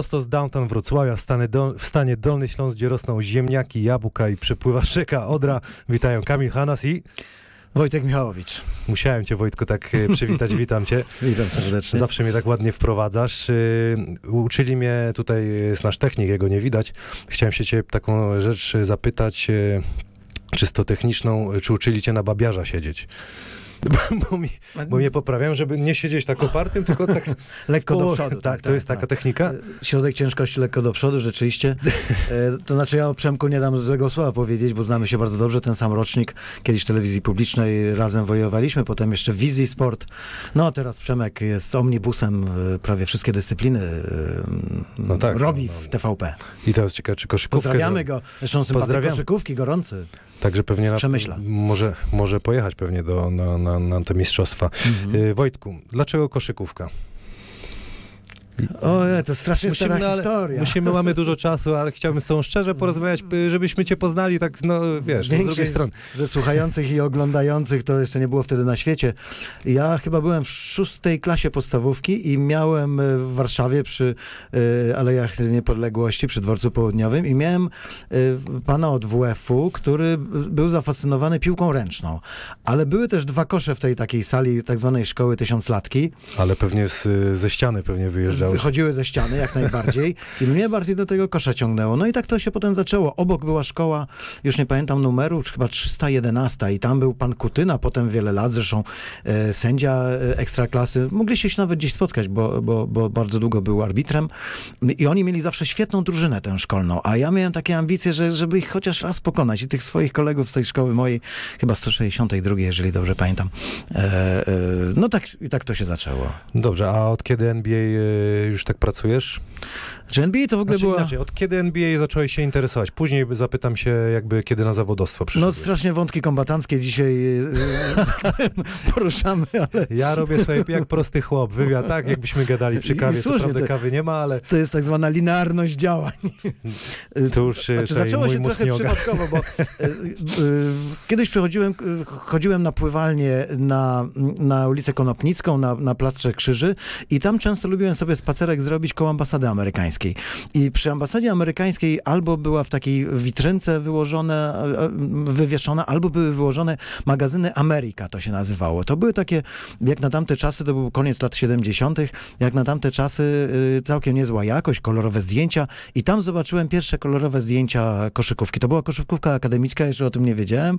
Prosto z downtown Wrocławia w stanie, dol, w stanie Dolny Śląsk, gdzie rosną ziemniaki, jabłka i przepływa rzeka Odra. Witają Kamil Hanas i Wojtek Michałowicz. musiałem cię Wojtku tak e, przywitać, witam cię. Witam serdecznie. Zawsze mnie tak ładnie wprowadzasz. Y, Uczyli mnie tutaj, jest nasz technik, jego nie widać. Chciałem się cię taką rzecz zapytać, y, czysto techniczną, czy uczyli cię na babiarza siedzieć? Bo, mi, bo mnie poprawiają, żeby nie siedzieć tak opartym, tylko tak lekko do przodu. Tak, to jest taka technika? Środek ciężkości lekko do przodu, rzeczywiście. E, to znaczy ja o Przemku nie dam złego słowa powiedzieć, bo znamy się bardzo dobrze, ten sam rocznik. Kiedyś w telewizji publicznej razem wojowaliśmy, potem jeszcze w Wizji Sport. No teraz Przemek jest omnibusem, e, prawie wszystkie dyscypliny e, No tak, robi no, no. w TVP. I teraz ciekawe, czy koszykówkę... Pozdrawiamy go, zresztą sympatyk koszykówki, gorący. Także pewnie na, może, może pojechać pewnie do, na, na, na te mistrzostwa. Mhm. Y, Wojtku, dlaczego koszykówka? Ojej, to strasznie stara no, historia. musimy, mamy dużo czasu, ale chciałbym z tobą szczerze porozmawiać, y, żebyśmy cię poznali tak, no wiesz, no, z drugiej Większość strony. ze słuchających i oglądających to jeszcze nie było wtedy na świecie. Ja chyba byłem w szóstej klasie podstawówki i miałem e, w Warszawie przy e, Alejach Niepodległości, przy Dworcu Południowym i miałem e, pana od WF-u, który był zafascynowany piłką ręczną. Ale były też dwa kosze w tej takiej sali tak zwanej szkoły tysiąclatki. Ale pewnie z, ze ściany pewnie wyjeżdżałeś. Wychodziły ze ściany jak najbardziej i mnie bardziej do tego kosza ciągnęło. No i tak to się potem zaczęło. Obok była szkoła, już nie pamiętam numeru, chyba 311 i tam był pan Kutyna, potem wiele lat, zresztą e, sędzia e, ekstraklasy. Mogliście się nawet gdzieś spotkać, bo, bo, bo bardzo długo był arbitrem i oni mieli zawsze świetną drużynę tę szkolną, a ja miałem takie ambicje, że, żeby ich chociaż raz pokonać i tych swoich kolegów z tej szkoły mojej, chyba 162, jeżeli dobrze pamiętam. E, e, no tak, i tak to się zaczęło. Dobrze, a od kiedy NBA y, już tak pracujesz? Czy NBA to w ogóle Znaczy, była... inaczej, od kiedy NBA zacząłeś się interesować? Później zapytam się jakby kiedy na zawodowstwo No przyszedłeś. strasznie wątki kombatanckie dzisiaj e, e, poruszamy, ale Ja robię sobie jak prosty chłop, wywiad, tak, jakbyśmy gadali przy I kawie, co słusznie, prawda to- kawy nie ma, ale to jest tak zwana linearność działań. to już y, Znaczy, tutaj zaczęło się trochę przypadkowo, bo e, e, kiedyś przychodziłem, e, chodziłem na pływalnię na, na ulicę Konopnicką, na, na Plastrze Krzyży i tam często lubiłem sobie spacerek zrobić koło ambasady amerykańskiej. I przy ambasadzie amerykańskiej albo była w takiej witrynce wyłożone, e, e, wywieszona, albo były wyłożone magazyny Ameryka, to się nazywało. To były takie, jak na tamte czasy, to był koniec lat 70., jak na tamte czasy y, całkiem niezła jakość, kolorowe zdjęcia i tam zobaczyłem pierwsze kolorowe zdjęcia koszykówki. To była koszykówka akademicka, jeszcze o tym nie wiedziałem.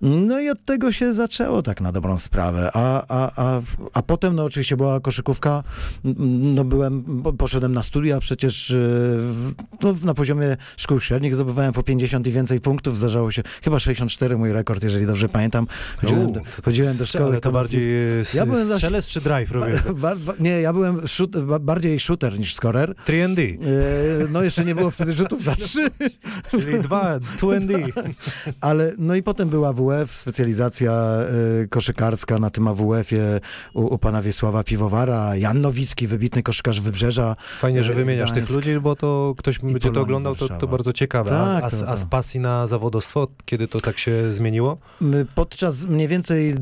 No i od tego się zaczęło tak na dobrą sprawę. A, a, a, a potem no oczywiście była koszykówka, Mm, no byłem, poszedłem na studia, przecież w- no, na poziomie szkół średnich zdobywałem po 50 i więcej punktów, zdarzało się, chyba 64 mój rekord, jeżeli dobrze pamiętam. Chodziłem, U, do, to- to- chodziłem do szkoły. Ale to bardziej y, Ja byłem za- strzelec czy drive robię? Ba, ba, nie, ja byłem shoot, ba, bardziej shooter niż scorer. 3D, E, no jeszcze nie było wtedy rzutów za trzy, czyli 2, 2D. ale no i potem była WF, specjalizacja e, koszykarska na tym AWF-ie u, u pana Wiesława Piwowara, Jan Nowicki, wybitny koszykarz Wybrzeża. Fajnie, że E, wymieniasz tych Gdańsk. ludzi, bo to ktoś będzie to Polonii oglądał, to, to bardzo ciekawe. Tak, a, a, z- to- a z to. pasji na zawodowstwo, kiedy to tak się zmieniło? Podczas mniej więcej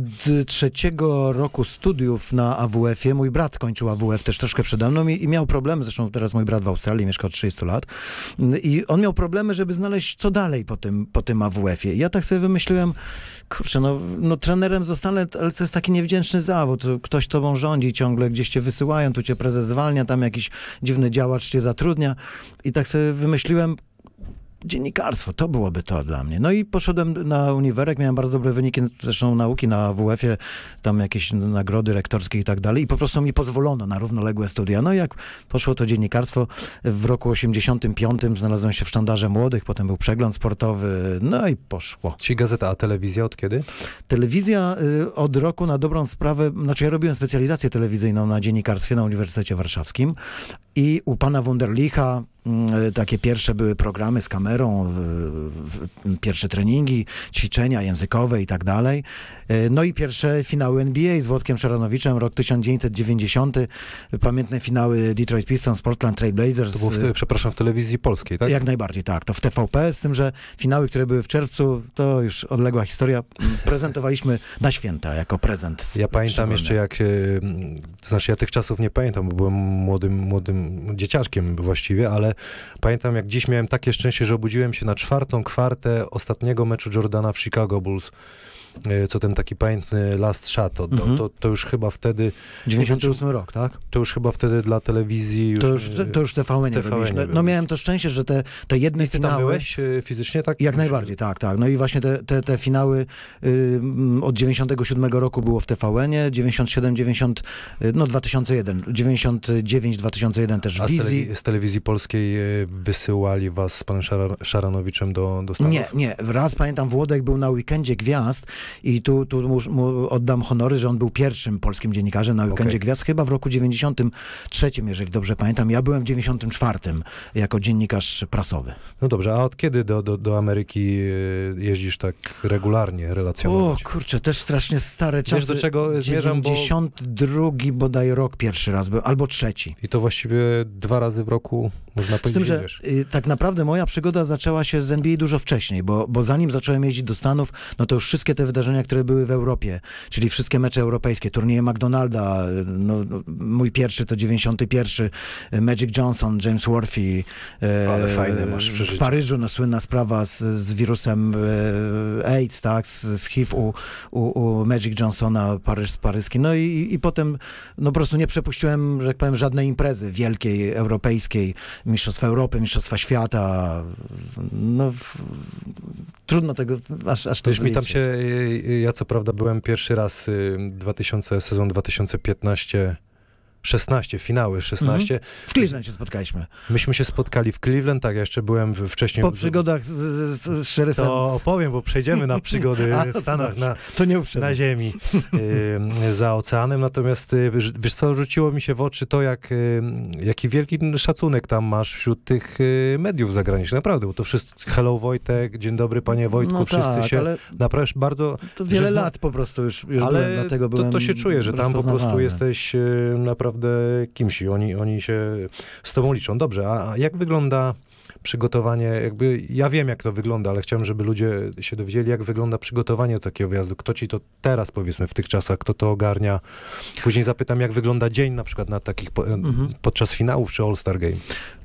trzeciego roku studiów na AWF-ie, mój brat kończył AWF też troszkę przede mną i, i miał problemy, zresztą teraz mój brat w Australii mieszka od 30 lat M, i on miał problemy, żeby znaleźć co dalej po tym, po tym AWF-ie. I ja tak sobie wymyśliłem, kurczę, no, no trenerem zostanę, ale to jest taki niewdzięczny zawód, ktoś tobą rządzi ciągle, gdzieś cię wysyłają, tu cię prezes zwalnia, tam jakiś dziwny działacz cię zatrudnia. I tak sobie wymyśliłem, dziennikarstwo, to byłoby to dla mnie. No i poszedłem na uniwerek, miałem bardzo dobre wyniki, zresztą nauki na WF-ie, tam jakieś nagrody rektorskie i tak dalej i po prostu mi pozwolono na równoległe studia. No i jak poszło to dziennikarstwo, w roku 85 znalazłem się w sztandarze młodych, potem był przegląd sportowy, no i poszło. Czyli gazeta, a telewizja od kiedy? Telewizja y, od roku na dobrą sprawę, znaczy ja robiłem specjalizację telewizyjną na dziennikarstwie na Uniwersytecie Warszawskim i u pana Wunderlicha takie pierwsze były programy z kamerą, pierwsze treningi, ćwiczenia językowe i tak dalej. E, No i pierwsze finały NBA z Włodkiem Szaranowiczem, rok 1990. Pamiętne finały Detroit Pistons, Portland Trail Blazers. To było, w, te- przepraszam, w telewizji polskiej, tak? Jak najbardziej, tak. To w TVP, z tym, że finały, które były w czerwcu, to już odległa historia. Prezentowaliśmy na święta jako prezent. Ja pamiętam jeszcze jak, mm, to znaczy ja tych czasów nie pamiętam, bo byłem młodym, młodym dzieciaczkiem właściwie, ale pamiętam jak dziś miałem takie szczęście, że obudziłem się na czwartą kwartę ostatniego meczu Jordana w Chicago Bulls, co ten taki pamiętny last shot, oddał. Mhm. to, to już chyba wtedy, 98 rok, tak? to już chyba wtedy dla telewizji już... To już, to już w TVN TVN robiliśmy. No miałem to szczęście, że te, te jedne I ty tam finały... byłeś e, fizycznie, tak? Jak najbardziej, tak, tak. No i właśnie te, te, te finały y, od 97 roku było w TVN-ie, 97, 90, y, no 2001, 99, 2001 też w A z, wizji. telewi- z telewizji polskiej wysyłali was z panem Szara- Szaranowiczem do, do Stanów? Nie, nie. Raz pamiętam, Włodek był na weekendzie gwiazd i tu, tu mu, mu oddam honory, że on był pierwszym polskim dziennikarzem na weekendzie Okej. gwiazd, chyba w roku 93, jeżeli dobrze pamiętam. Ja byłem w 94 jako dziennikarz prasowy. No dobrze, a od kiedy do, do, do Ameryki e, jeździsz tak regularnie, O relacjonować? kurczę, też strasznie stare czasy. Wiesz do czego zmierzam, bo... 92 bodaj rok pierwszy raz był, albo trzeci. I to właściwie dwa razy w roku można Z powiedzieć, tym, że wiesz. y, tak naprawdę moja przygoda zaczęła się z NBA dużo wcześniej, bo, bo zanim zacząłem jeździć do Stanów, no to już wszystkie te wydarzenia, które były w Europie, czyli wszystkie mecze europejskie, turnieje McDonalda, no, no, mój pierwszy to 91, y, Magic Johnson, James Worthy. y, Ale fajne masz przeżycie. W Paryżu no, słynna sprawa z, z wirusem y, AIDS, tak, z, z HIV u, u, u Magic Johnsona, Paryż, paryski. No i, i potem no po prostu nie przepuściłem, że tak powiem, żadnej imprezy wielkiej, europejskiej, Mistrzostwa Europy, Mistrzostwa Świata. No, w, trudno tego aż, aż to Wiesz, mi tam się, e, ja co prawda byłem pierwszy raz y, 2000, sezon 2015 16, finały 16. W Cleveland się spotkaliśmy. Myśmy się spotkali w Cleveland, tak, ja jeszcze byłem wcześniej... Po przygodach z, z, z szeryfem. To, To opowiem, bo przejdziemy na przygody w Stanach, na, nie uprzedzam. na ziemi, y, za oceanem. Natomiast y, wiesz- co, rzuciło mi się w oczy to, jak, y, jaki wielki szacunek tam masz wśród tych y, mediów zagranicznych. Naprawdę, bo to wszyscy, hello Wojtek, dzień dobry panie Wojtku, no wszyscy tak, się ale naprawdę bardzo... to wiele lat po prostu już, już ale byłem, dlatego to, byłem to się czuje, że tam po prostu jesteś y, naprawdę kimś i oni, oni się z tobą liczą. Dobrze, a, jak wygląda przygotowanie, jakby ja wiem jak to wygląda, ale chciałem, żeby ludzie się dowiedzieli, jak wygląda przygotowanie do takiego wyjazdu. Kto ci to teraz, powiedzmy, w tych czasach, kto to ogarnia. Później zapytam, jak wygląda dzień na przykład na takich, po, Mhm. podczas finałów czy All-Star Game.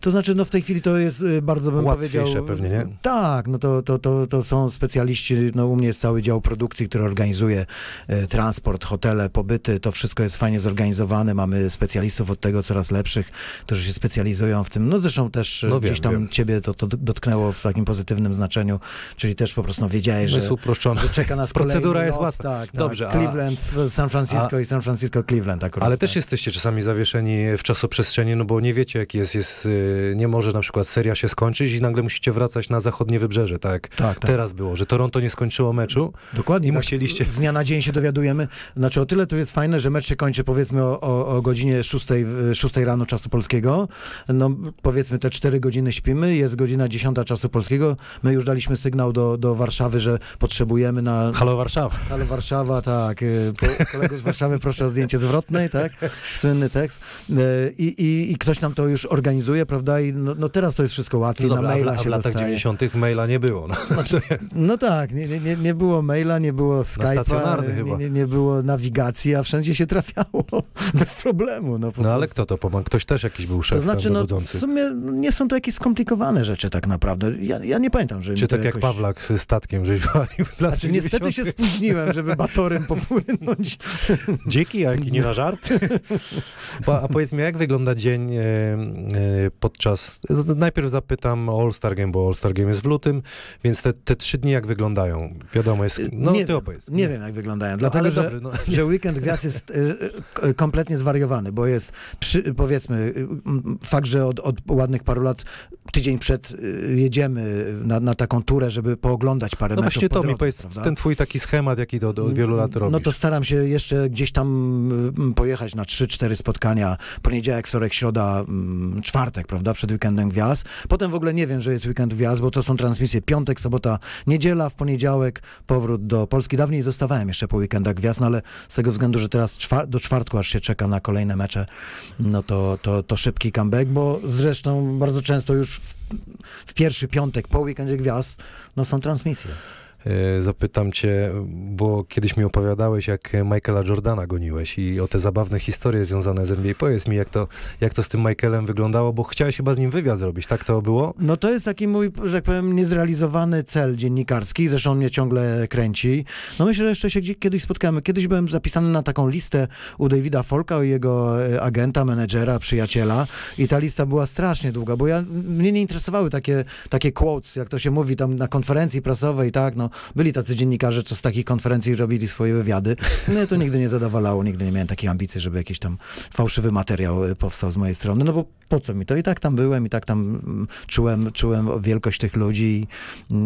To znaczy, no w tej chwili to jest y, bardzo, bym Łatwiejsze powiedział... pewnie, nie? Tak, no to, to, to, to są specjaliści, no u mnie jest cały dział produkcji, który organizuje e, transport, hotele, pobyty, to wszystko jest fajnie zorganizowane, mamy specjalistów od tego coraz lepszych, którzy się specjalizują w tym, no zresztą też e, No wiem, gdzieś tam wiem. Ciebie to, to dotknęło w takim pozytywnym znaczeniu, czyli też po prostu no, wiedziałeś, No że... że czeka nas Procedura jest łatwa. Tak, tak. Dobrze, a- Cleveland, San Francisco a- i San Francisco, Cleveland akurat. Ale tak. też jesteście czasami zawieszeni w czasoprzestrzeni, no bo nie wiecie, jak jest, jest y, nie może na przykład seria się skończyć i nagle musicie wracać na zachodnie wybrzeże, tak Tak, tak. teraz było, że Toronto nie skończyło meczu Dokładnie. i tak. musieliście... Z dnia na dzień się dowiadujemy. Znaczy o tyle to jest fajne, że mecz się kończy powiedzmy o, o, o godzinie 6, 6 rano czasu polskiego. No powiedzmy te 4 godziny śpimy, jest godzina 10 czasu polskiego. My już daliśmy sygnał do, do Warszawy, że potrzebujemy na... Halo Warszawa. Ale Warszawa, tak. y, kolegów z Warszawy proszę o zdjęcie zwrotnej, tak? Słynny tekst. Y, I, i, I ktoś nam to już organizuje, prawda? I no, no teraz to jest wszystko łatwiej, No na dobra, a w, maila a w się latach dostaje. 90. maila nie było. No. No tak, nie, nie- nie, było maila, nie było Skype'a, nie, nie, nie było nawigacji, a wszędzie się trafiało bez problemu. No, no ale kto to pomaga? Ktoś też jakiś był szef To znaczy, no, w sumie nie są to jakieś skomplikowane rzeczy tak naprawdę. Ja, ja nie pamiętam, że Czy tak jak jakoś... Pawlak z statkiem, żeś walił Znaczy, niestety 90. się spóźniłem, żeby batorem popłynąć. Dziki, a jaki nie na żart? A powiedz mi, jak wygląda dzień e, e, podczas... Najpierw zapytam o All-Star Game, bo All-Star Game jest w lutym, więc te, te trzy dni jak wyglądają? Wiadomo, jest... No nie ty wiem, opowiedz. Nie wiem, jak wyglądają. No, Dlatego, ale że dobrze, no. że weekend gwiazd jest kompletnie zwariowany, bo jest przy, powiedzmy fakt, że od, od ładnych paru lat tydzień przed y, jedziemy na, na taką turę, żeby pooglądać parę No meczów właśnie to mi drodze, powiedz, prawda? ten twój taki schemat, jaki do, do od wielu lat robisz. No to staram się jeszcze gdzieś tam mm, pojechać na 3-4 spotkania. Poniedziałek, wtorek, środa, mm, czwartek, prawda? Przed weekendem gwiazd. Potem w ogóle nie wiem, że jest weekend gwiazd, bo to są transmisje piątek, sobota, niedziela, w poniedziałek powrót do Polski. Dawniej zostawałem jeszcze po weekendach gwiazd, no ale z tego względu, że teraz czwa- do czwartku aż się czeka na kolejne mecze, no to, to, to szybki comeback, bo zresztą bardzo często już w, w pierwszy piątek po weekendzie gwiazd, no są transmisje. E, Zapytam cię, bo kiedyś mi opowiadałeś, jak Michaela Jordana goniłeś i o te zabawne historie związane z NBA. Powiedz mi, jak to, jak to z tym Michaelem wyglądało, bo chciałeś chyba z nim wywiad zrobić, tak to było? No to jest taki mój, że tak powiem, niezrealizowany cel dziennikarski, zresztą on mnie ciągle kręci. No myślę, że jeszcze się kiedyś spotkamy. Kiedyś byłem zapisany na taką listę u Davida Folka, jego e, agenta, menedżera, przyjaciela i ta lista była strasznie długa, bo ja, mnie nie interesowały takie, takie quotes, jak to się mówi tam na konferencji prasowej, tak, no byli tacy dziennikarze, co z takich konferencji robili swoje wywiady. Mnie to nigdy nie zadowalało, nigdy nie miałem takiej ambicji, żeby jakiś tam fałszywy materiał e, powstał z mojej strony, no bo po co mi to? I tak tam byłem, i tak tam mm, czułem, czułem wielkość tych ludzi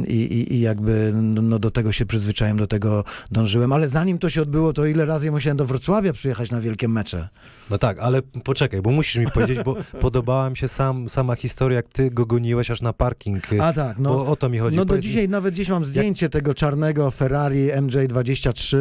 i, i, i jakby no, no do tego się przyzwyczaiłem, do tego dążyłem, ale zanim to się odbyło, to ile razy ja musiałem do Wrocławia przyjechać na wielkie mecze. No tak, ale poczekaj, bo musisz mi powiedzieć, bo podobała mi się sam, sama historia, jak ty go goniłeś aż na parking. A tak, no. bo o to mi chodzi. No do Powiedz mi- dzisiaj nawet gdzieś mam zdjęcie tego czarnego Ferrari MJ23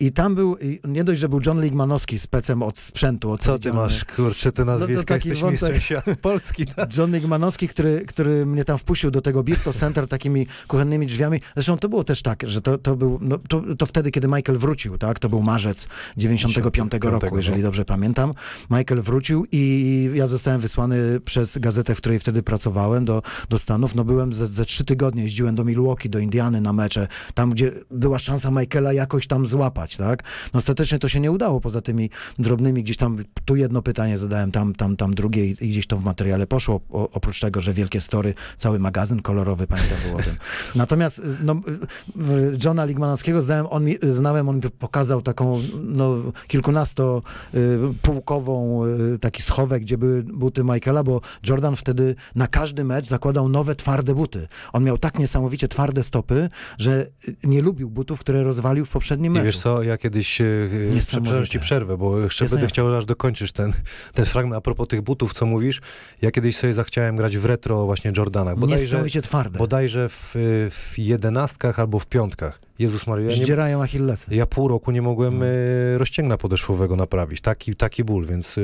i tam był, nie dość, że był John Ligmanowski z pecem od sprzętu. Co ty masz, kurczę, te nazwiska, taki jesteś wątek. mistrzem świata Polski. Tak? John Ligmanowski, który, który mnie tam wpuścił do tego Birto Center takimi kuchennymi drzwiami. Zresztą to było też tak, że to, to był, no, to, to wtedy, kiedy Michael wrócił, tak? To był marzec 95 roku, roku. jeżeli dobrze pamiętam. Michael wrócił i ja zostałem wysłany przez gazetę, w której wtedy pracowałem do, do Stanów. No byłem ze, ze trzy tygodnie, jeździłem do Milwaukee, do Indiany na mecze, tam gdzie była szansa Michaela jakoś tam złapać, tak? No ostatecznie to się nie udało, poza tymi drobnymi gdzieś tam, tu jedno pytanie zadałem, tam, tam, tam drugie i, gdzieś to w materiale poszło, o, oprócz tego, że wielkie story, cały magazyn kolorowy, pamiętam było o tym. Natomiast y, no, y, y, Johna Ligmanowskiego znałem, on mi, znałem, on mi pokazał taką no, kilkunastopółkową y, taki schowek, gdzie były buty Michaela, bo Jordan wtedy na każdy mecz zakładał nowe, twarde buty. On miał tak niesamowicie twarde stopy, że nie lubił butów, które rozwalił w poprzednim I meczu. wiesz co, ja kiedyś, e, przepraszam ci przerwę, bo jeszcze Jasne, będę chciał, aż dokończysz ten, ten fragment a propos tych butów, co mówisz. Ja kiedyś sobie zachciałem grać w retro właśnie Jordanach, bodajże, Niesamowicie twarde. bodajże w, w jedenastkach albo w piątkach. Jezus Maria, ja, Zdzierają achillesy. ja pół roku nie mogłem No. e, rozcięgna podeszwowego naprawić. Taki, taki ból, więc e,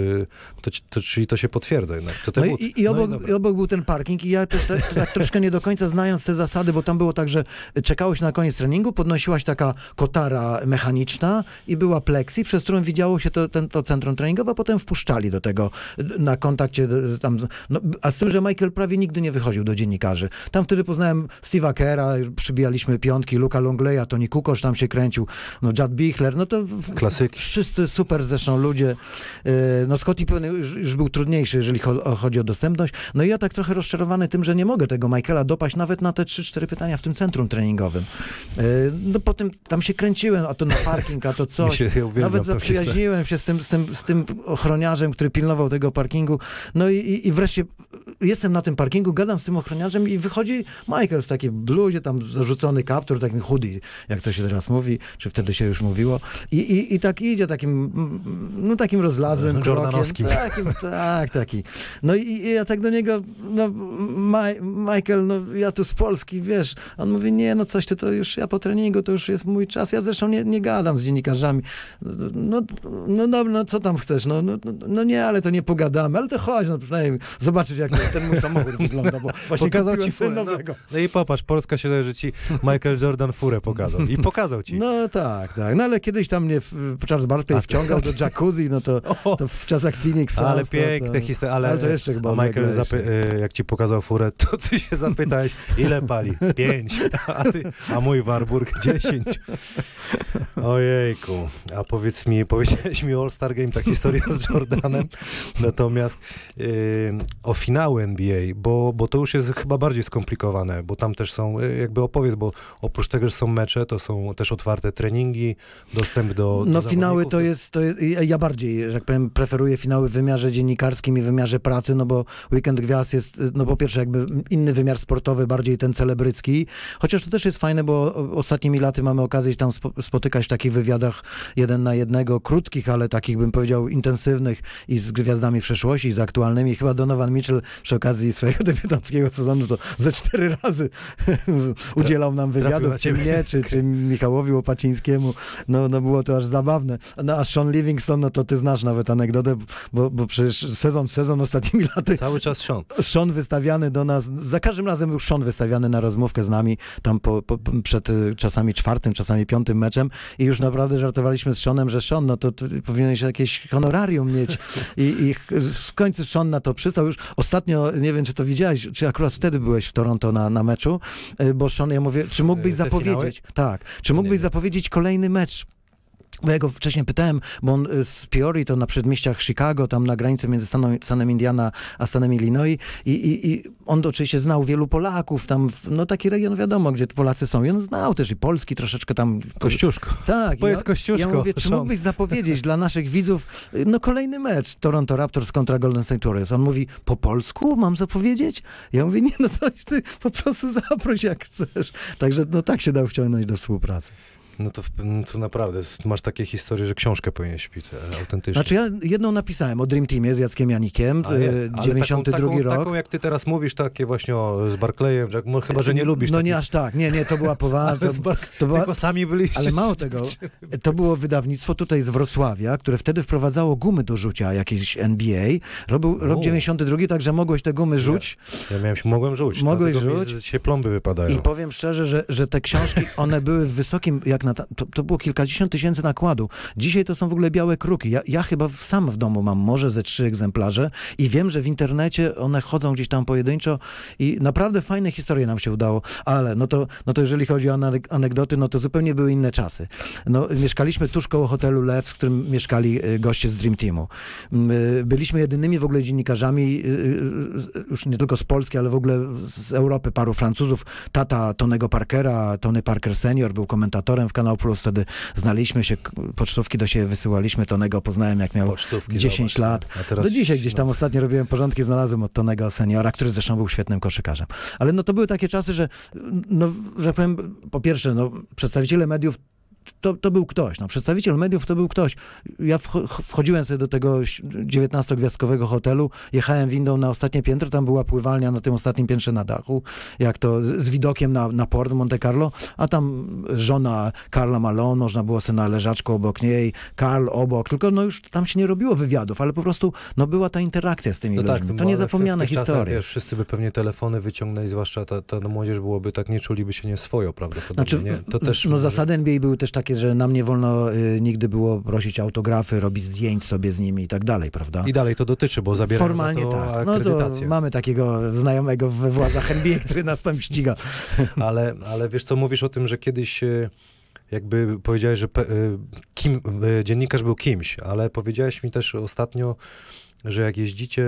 to, to, czyli to się potwierdza jednak. To No i, i, No obok, dobra. i obok był ten parking i ja też tak, tak troszkę nie do końca znając te zasady, bo tam było tak, że czekałeś na koniec treningu, podnosiłaś taka kotara mechaniczna i była plexi, przez którą widziało się to, ten, to centrum treningowe, a potem wpuszczali do tego na kontakcie z- tam, no, a z tym, że Michael prawie nigdy nie wychodził do dziennikarzy. Tam wtedy poznałem Steve'a Kera, przybijaliśmy piątki, Luka Longleya, Tony Kukoc tam się kręcił, no Judd Bichler, no to Klasyki. wszyscy super zresztą ludzie. Yy, No Scottie Pippen już, już był trudniejszy, jeżeli chodzi o dostępność. No i ja tak trochę rozczarowany tym, że nie mogę tego Michaela dopaść nawet na te 3-4 pytania w tym centrum treningowym. Yy, No potem tam się kręciłem, a to na parking, a to coś. Nawet zaprzyjaźniłem się z tym, z, tym, z tym ochroniarzem, który pilnował tego parkingu. No i, i, wreszcie jestem na tym parkingu, gadam z tym ochroniarzem i wychodzi Michael w takiej bluzie, tam zarzucony kaptur, takim hoodie, jak to się teraz mówi, czy wtedy się już mówiło. I, i, i tak idzie takim, no takim rozlazłym krokiem. Takim, tak, taki. No i, i ja tak do niego, no Michael, no ja tu z Polski, wiesz. On mówi, nie, no coś ty to już, ja po treningu, to już jest mój czas. Ja zresztą nie, nie gadam z dziennikarzami. No, no dobra, no co tam chcesz? No, no, no, no nie, ale to nie pogadamy, ale to chodź, no przynajmniej zobaczyć, jak ten mój samochód wygląda, bo właśnie Pokazał ci furę, no. nowego. No i popatrz, Polska się że ci Michael Jordan furę pokazał. I pokazał ci. No tak, tak. No ale kiedyś tam mnie w, Charles Barkley wciągał do jacuzzi, no to, to w czasach Phoenix Suns, ale piękne to, historie. Ale, ale to jeszcze chyba a Michael, zapy- y, jak ci pokazał furę, to ty się zapytałeś, ile pali? Pięć. A, ty, a mój Warburg dziesięć. Ojejku. A powiedz mi, powiedziałeś mi o All-Star Game, ta historia z Jordanem. Natomiast y, o finały NBA, bo, bo to już jest chyba bardziej skomplikowane, bo tam też są, y, jakby opowiedz, bo oprócz tego, że są mecze, mecze, to są też otwarte treningi, dostęp do. No do finały zawodników. to jest, to jest, ja- bardziej, tak powiem, preferuję finały w wymiarze dziennikarskim i wymiarze pracy, no bo Weekend Gwiazd jest, no po pierwsze jakby inny wymiar sportowy, bardziej ten celebrycki, chociaż to też jest fajne, bo ostatnimi laty mamy okazję się tam spo- spotykać w takich wywiadach jeden na jednego, krótkich, ale takich bym powiedział intensywnych i z gwiazdami przeszłości, i z aktualnymi. Chyba Donovan Mitchell przy okazji swojego debiutanckiego sezonu to ze cztery razy udzielał nam wywiadów, czy mnie, czy, czy Michałowi Łopacińskiemu. No, no było to aż zabawne. No a Sean Livingston, no to ty znasz nawet anegdotę, bo, bo przecież sezon, sezon ostatnimi laty Cały czas Sean. Sean wystawiany do nas, za każdym razem był Sean wystawiany na rozmówkę z nami, tam po, po, przed y, czasami czwartym, czasami piątym meczem i już naprawdę żartowaliśmy z Seanem, że Sean, no to, powinieneś jakieś honorarium mieć i, i w końcu Sean na to przystał. Już ostatnio, nie wiem, czy to widziałeś, czy akurat wtedy byłeś w Toronto na, na meczu, y, bo Sean, ja mówię, czy mógłbyś zapowiedzieć, tak, czy mógłbyś zapowiedzieć kolejny mecz bo ja go wcześniej pytałem, bo on y, z Peoria to na przedmieściach Chicago, tam na granicy między stanem, stanem Indiana a stanem Illinois i, i, i on oczywiście znał wielu Polaków, tam, no taki region wiadomo, gdzie Polacy są i on znał też i Polski troszeczkę tam. Kościuszko. Tak. Powiedz ja, Kościuszko. ja mówię, czy mógłbyś zapowiedzieć dla naszych widzów, y, no kolejny mecz Toronto Raptors kontra Golden State Warriors. On mówi, po polsku mam zapowiedzieć? Ja mówię, nie no coś ty po prostu zaproś jak chcesz. Także no tak się dał wciągnąć do współpracy. No to, to naprawdę, masz takie historie, że książkę powinieneś pić, e, autentycznie. Znaczy ja jedną napisałem o Dream Teamie z Jackiem Janikiem, A y, jest, ale 92 taką, taką, rok. Taką jak ty teraz mówisz, takie właśnie o, z Barclayem, no, chyba, że nie lubisz No takich, nie aż tak, nie, nie, to była poważna, to, Bar- to była, Tylko sami byliście. ale mało tego, to było wydawnictwo tutaj z Wrocławia, które wtedy wprowadzało gumy do rzucia jakieś NBA. Robił rok U. 92, także mogłeś te gumy rzuć Ja miałem, mogłem rzucić. Mogłeś mi rzuć? z- się plomby wypadają. i powiem szczerze, że, że te książki, one były w wysokim, jak na, to, to było kilkadziesiąt tysięcy nakładu. Dzisiaj to są w ogóle białe kruki. Ja, ja chyba sam w domu mam może ze trzy egzemplarze i wiem, że w internecie one chodzą gdzieś tam pojedynczo i naprawdę fajne historie nam się udało, ale no to, no to jeżeli chodzi o anegdoty, no to zupełnie były inne czasy. No, mieszkaliśmy tuż koło hotelu Lew, w którym mieszkali y, goście z Dream Teamu. Mm, y, Byliśmy jedynymi w ogóle dziennikarzami, z- już nie tylko z Polski, ale w ogóle z Europy, paru Francuzów. Tata Tonego Parkera, Tony Parker senior, był komentatorem w Kanał Plus, wtedy znaliśmy się, pocztówki do siebie wysyłaliśmy, Tonego poznałem jak miał Pocztówki, 10 zobacz, lat. A teraz, do dzisiaj gdzieś tam no, ostatnio robiłem porządki, znalazłem od Tonego seniora, który zresztą był świetnym koszykarzem. Ale no to były takie czasy, że no, że powiem, po pierwsze, no, przedstawiciele mediów to, to był ktoś, no, przedstawiciel mediów to był ktoś. Ja wcho- wchodziłem sobie do tego 19-gwiazdkowego hotelu, jechałem windą na ostatnie piętro, tam była pływalnia na tym ostatnim piętrze na dachu, jak to z, widokiem na, na port w Monte Carlo, a tam żona Karla Malone, można było sobie na leżaczku obok niej, Karl obok, tylko no już tam się nie robiło wywiadów, ale po prostu no była ta interakcja z tymi No tak, ludźmi. no to w tych czasach. Wiesz, wszyscy by pewnie telefony wyciągnęli, zwłaszcza ta, ta młodzież byłoby tak, nie czuliby się nieswojo prawdopodobnie. Znaczy, nie? To też no zasady NBA były też takie, że nam nie wolno y, nigdy było prosić autografy, robić zdjęć sobie z nimi i tak dalej, prawda? I dalej to dotyczy, bo zabierają Formalnie za to tak. No to mamy takiego znajomego we władzach NBA, który nas tam ściga. Ale, ale wiesz co, mówisz o tym, że kiedyś e, jakby powiedziałeś, że pe, e, kim, e, dziennikarz był kimś, ale powiedziałeś mi też ostatnio, że jak jeździcie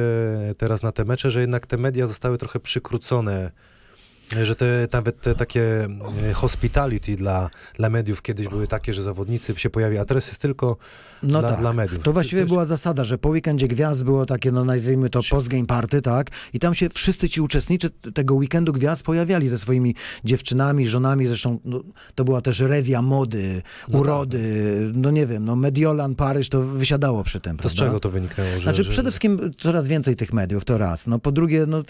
teraz na te mecze, że jednak te media zostały trochę przykrócone, że te, nawet te takie e, hospitality dla, dla mediów kiedyś były takie, że zawodnicy się pojawiali, a teraz jest tylko No dla, tak. dla mediów. To właściwie była zasada, że po weekendzie gwiazd było takie, no nazwijmy to postgame party, tak? I tam się wszyscy ci uczestnicy tego weekendu gwiazd pojawiali ze swoimi dziewczynami, żonami, zresztą no, to była też rewia mody, No urody, no nie wiem, no Mediolan, Paryż, to wysiadało przy tym, To z prawda? czego to wyniknęło? Że, Znaczy że... przede wszystkim coraz więcej tych mediów, to raz. No po drugie, no,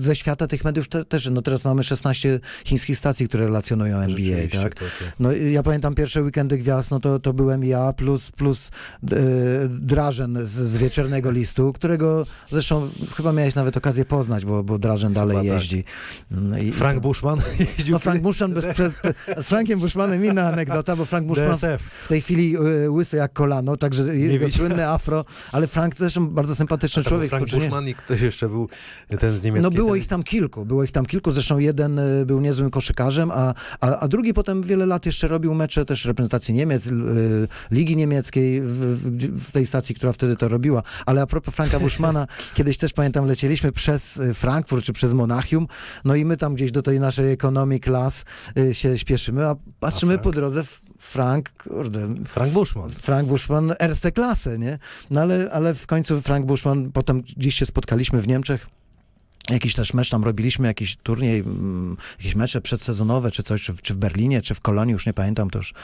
ze świata tych mediów te, też, no teraz mamy 16 chińskich stacji, które relacjonują NBA, tak? to- to- No ja pamiętam pierwsze weekendy gwiazd, no to, to byłem ja plus, plus e, Drażen z, z Wieczernego Listu, którego zresztą chyba miałeś nawet okazję poznać, bo, bo Drażen dalej Chyba tak. jeździ. No i, Frank i to, Bushman jeździł no Frank Bushman, bez, bez, z Frankiem Bushmanem inna anegdota, bo Frank Bushman DSF. w tej chwili y, łysy jak kolano, także słynne afro, ale Frank zresztą bardzo sympatyczny człowiek. Frank Bushman i ktoś jeszcze był ten z niemieckiej. No było ten- ich tam kilku, było ich tam kilku, zresztą jeden jeden y, był niezłym koszykarzem, a, a, a drugi potem wiele lat jeszcze robił mecze też reprezentacji Niemiec, y, Ligi Niemieckiej w, w, w tej stacji, która wtedy to robiła. Ale a propos Franka Buschmana, kiedyś też pamiętam lecieliśmy przez y, Frankfurt czy przez Monachium, no i my tam gdzieś do tej naszej ekonomii klas się śpieszymy, a patrzymy Frank? po drodze f- Frank, kurde, Frank Bushman. Frank Buschmann, erste klasę, nie? No ale, ale w końcu Frank Buschmann, potem gdzieś się spotkaliśmy w Niemczech, Jakiś też mecz tam robiliśmy, jakiś turniej, mm, jakieś mecze przedsezonowe, czy coś, czy, w- czy w Berlinie, czy w Kolonii, już nie pamiętam, to już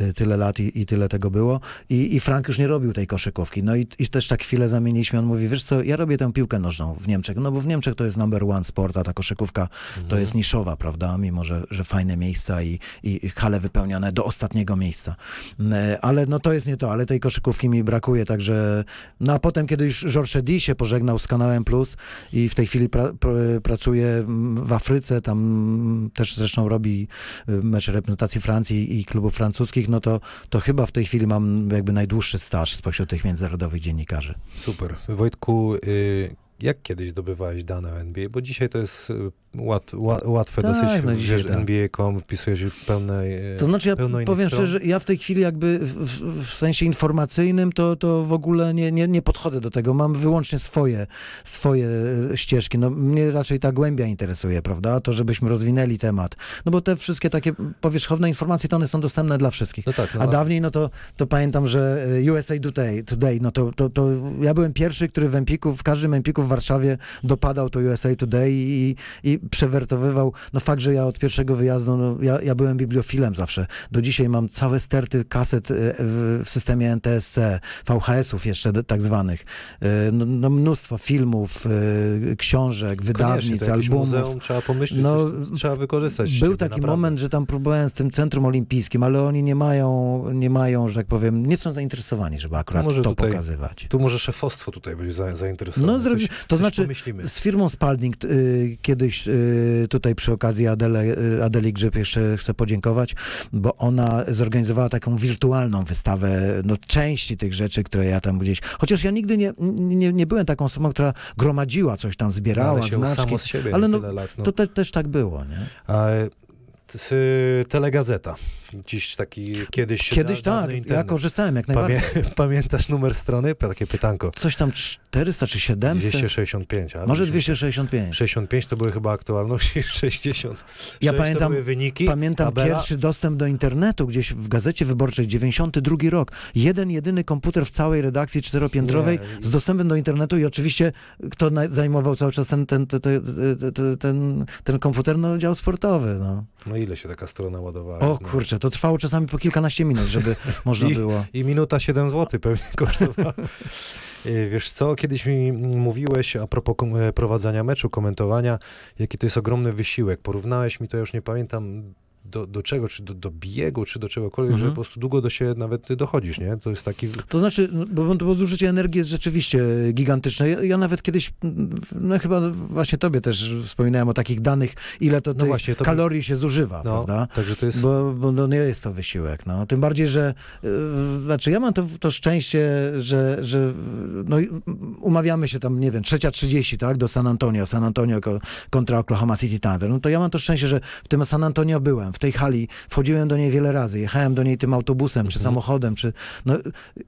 y, tyle lat i, i tyle tego było. I, I Frank już nie robił tej koszykówki. No i, i też tak chwilę zamieniliśmy. On mówi, wiesz co, ja robię tę piłkę nożną w Niemczech, no bo w Niemczech to jest number one sport, a ta koszykówka to jest niszowa, prawda? Mimo, że, że fajne miejsca i, i hale wypełnione do ostatniego miejsca. Mm, Ale no to jest nie to, ale tej koszykówki mi brakuje, także... No a potem, kiedy już Georges Eddy się pożegnał z kanałem Plus i w tej chwili pra, pr, pracuje w Afryce, tam też zresztą robi y, mecze reprezentacji Francji i klubów francuskich, no to, to chyba w tej chwili mam jakby najdłuższy staż spośród tych międzynarodowych dziennikarzy. Super. Wojtku, y, jak kiedyś zdobywałeś dane o NBA? Bo dzisiaj to jest y, łat, łat, łatwe Tak, dosyć. no wiesz, tak. NBA.com wpisujesz pełne... y, To znaczy ja powiem stron. szczerze, ja w tej chwili jakby w, w, sensie informacyjnym to, to w ogóle nie, nie, nie podchodzę do tego. Mam wyłącznie swoje, swoje e, ścieżki. No, mnie raczej ta głębia interesuje, prawda? To, żebyśmy rozwinęli temat. No bo te wszystkie takie powierzchowne informacje, to one są dostępne dla wszystkich. No tak, no, A dawniej, no to, to pamiętam, że e, USA Today, Today no to, to, to ja byłem pierwszy, który w Empiku, w każdym Empiku w Warszawie dopadał to USA Today i, i przewertowywał. No fakt, że ja od pierwszego wyjazdu, no, ja, ja byłem bibliofilem zawsze. Do dzisiaj mam całe sterty kaset e, w, w systemie NTSC, VHS-ów jeszcze tak zwanych. E, No, no mnóstwo filmów, e, książek, wydawnic, to albumów. Muzeum, trzeba pomyśleć, No, coś, trzeba wykorzystać. Był taki naprawdę. moment, że tam próbowałem z tym Centrum Olimpijskim, ale oni nie mają, nie mają, że tak powiem, nie są zainteresowani, żeby akurat może to tutaj pokazywać. Tu może szefostwo tutaj będzie za, zainteresowane. No, zrobi, to coś znaczy pomyślimy. z firmą Spalding y, kiedyś tutaj przy okazji Adele, y, Adeli Grzyb jeszcze chcę podziękować, bo ona zorganizowała taką wirtualną wystawę no, części tych rzeczy, które ja tam gdzieś... Chociaż ja nigdy nie, nie, nie byłem taką osobą, która gromadziła coś tam, zbierała, Ale znaczki. siebie ale no, lat. No. To te, też tak było, nie? A, y, telegazeta. Dziś taki kiedyś... Kiedyś da- tak, ja internet. korzystałem jak najbardziej. Pamię, pamiętasz numer strony? Takie pytanko. Coś tam 400 czy 700? 265. A Może 265. 265. 65 to były chyba aktualności, 60. Ja pamiętam- To były wyniki. Pamiętam tabela. pierwszy dostęp do internetu gdzieś w Gazecie Wyborczej, 92 rok. Jeden, jedyny komputer w całej redakcji czteropiętrowej Nie, z dostępem do internetu i oczywiście kto zajmował cały czas ten, ten, ten, ten, ten, ten, ten komputer, no dział sportowy. No. No ile się taka strona ładowała? O No. kurczę, to trwało czasami po kilkanaście minut, żeby można I- było. I minuta 7 zł pewnie kosztowała. Y, Wiesz co, kiedyś mi mówiłeś a propos e, prowadzenia meczu, komentowania, jaki to jest ogromny wysiłek. Porównałeś mi to, już nie pamiętam do, do czego, czy do, do biegu, czy do czegokolwiek, Mhm. że po prostu długo do siebie nawet dochodzisz, nie? To jest taki... To znaczy, no, bo, bo zużycie energii jest rzeczywiście gigantyczne. Ja, ja nawet kiedyś, no chyba właśnie tobie też wspominałem o takich danych, ile to No właśnie, to- kalorii się zużywa, No, prawda? także to jest... Bo, bo no nie jest to wysiłek. No. Tym bardziej, że yy, znaczy ja mam to, to szczęście, że, że no, umawiamy się tam, nie wiem, trzecia 30, tak, do San Antonio, San Antonio ko- kontra Oklahoma City Thunder. No to ja mam to szczęście, że w tym San Antonio byłem, w tej hali, wchodziłem do niej wiele razy, jechałem do niej tym autobusem, czy Mhm. samochodem, czy... No,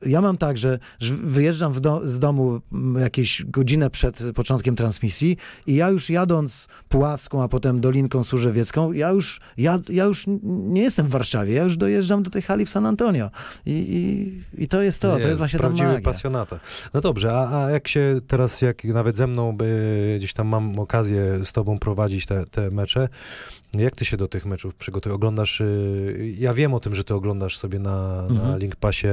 ja mam tak, że, wyjeżdżam do, z domu mm, jakieś godzinę przed początkiem transmisji i ja już jadąc Puławską, a potem Dolinką Służewiecką, ja już, ja, ja już nie jestem w Warszawie, ja już dojeżdżam do tej hali w San Antonio. I, i, i to jest to, to jest właśnie ta prawdziwy magia. pasjonata. No dobrze, a, a jak się teraz, jak nawet ze mną by, gdzieś tam mam okazję z tobą prowadzić te, te mecze, jak ty się do tych meczów przygotujesz? Oglądasz, y, ja wiem o tym, że ty oglądasz sobie na, na Mhm. Link Passie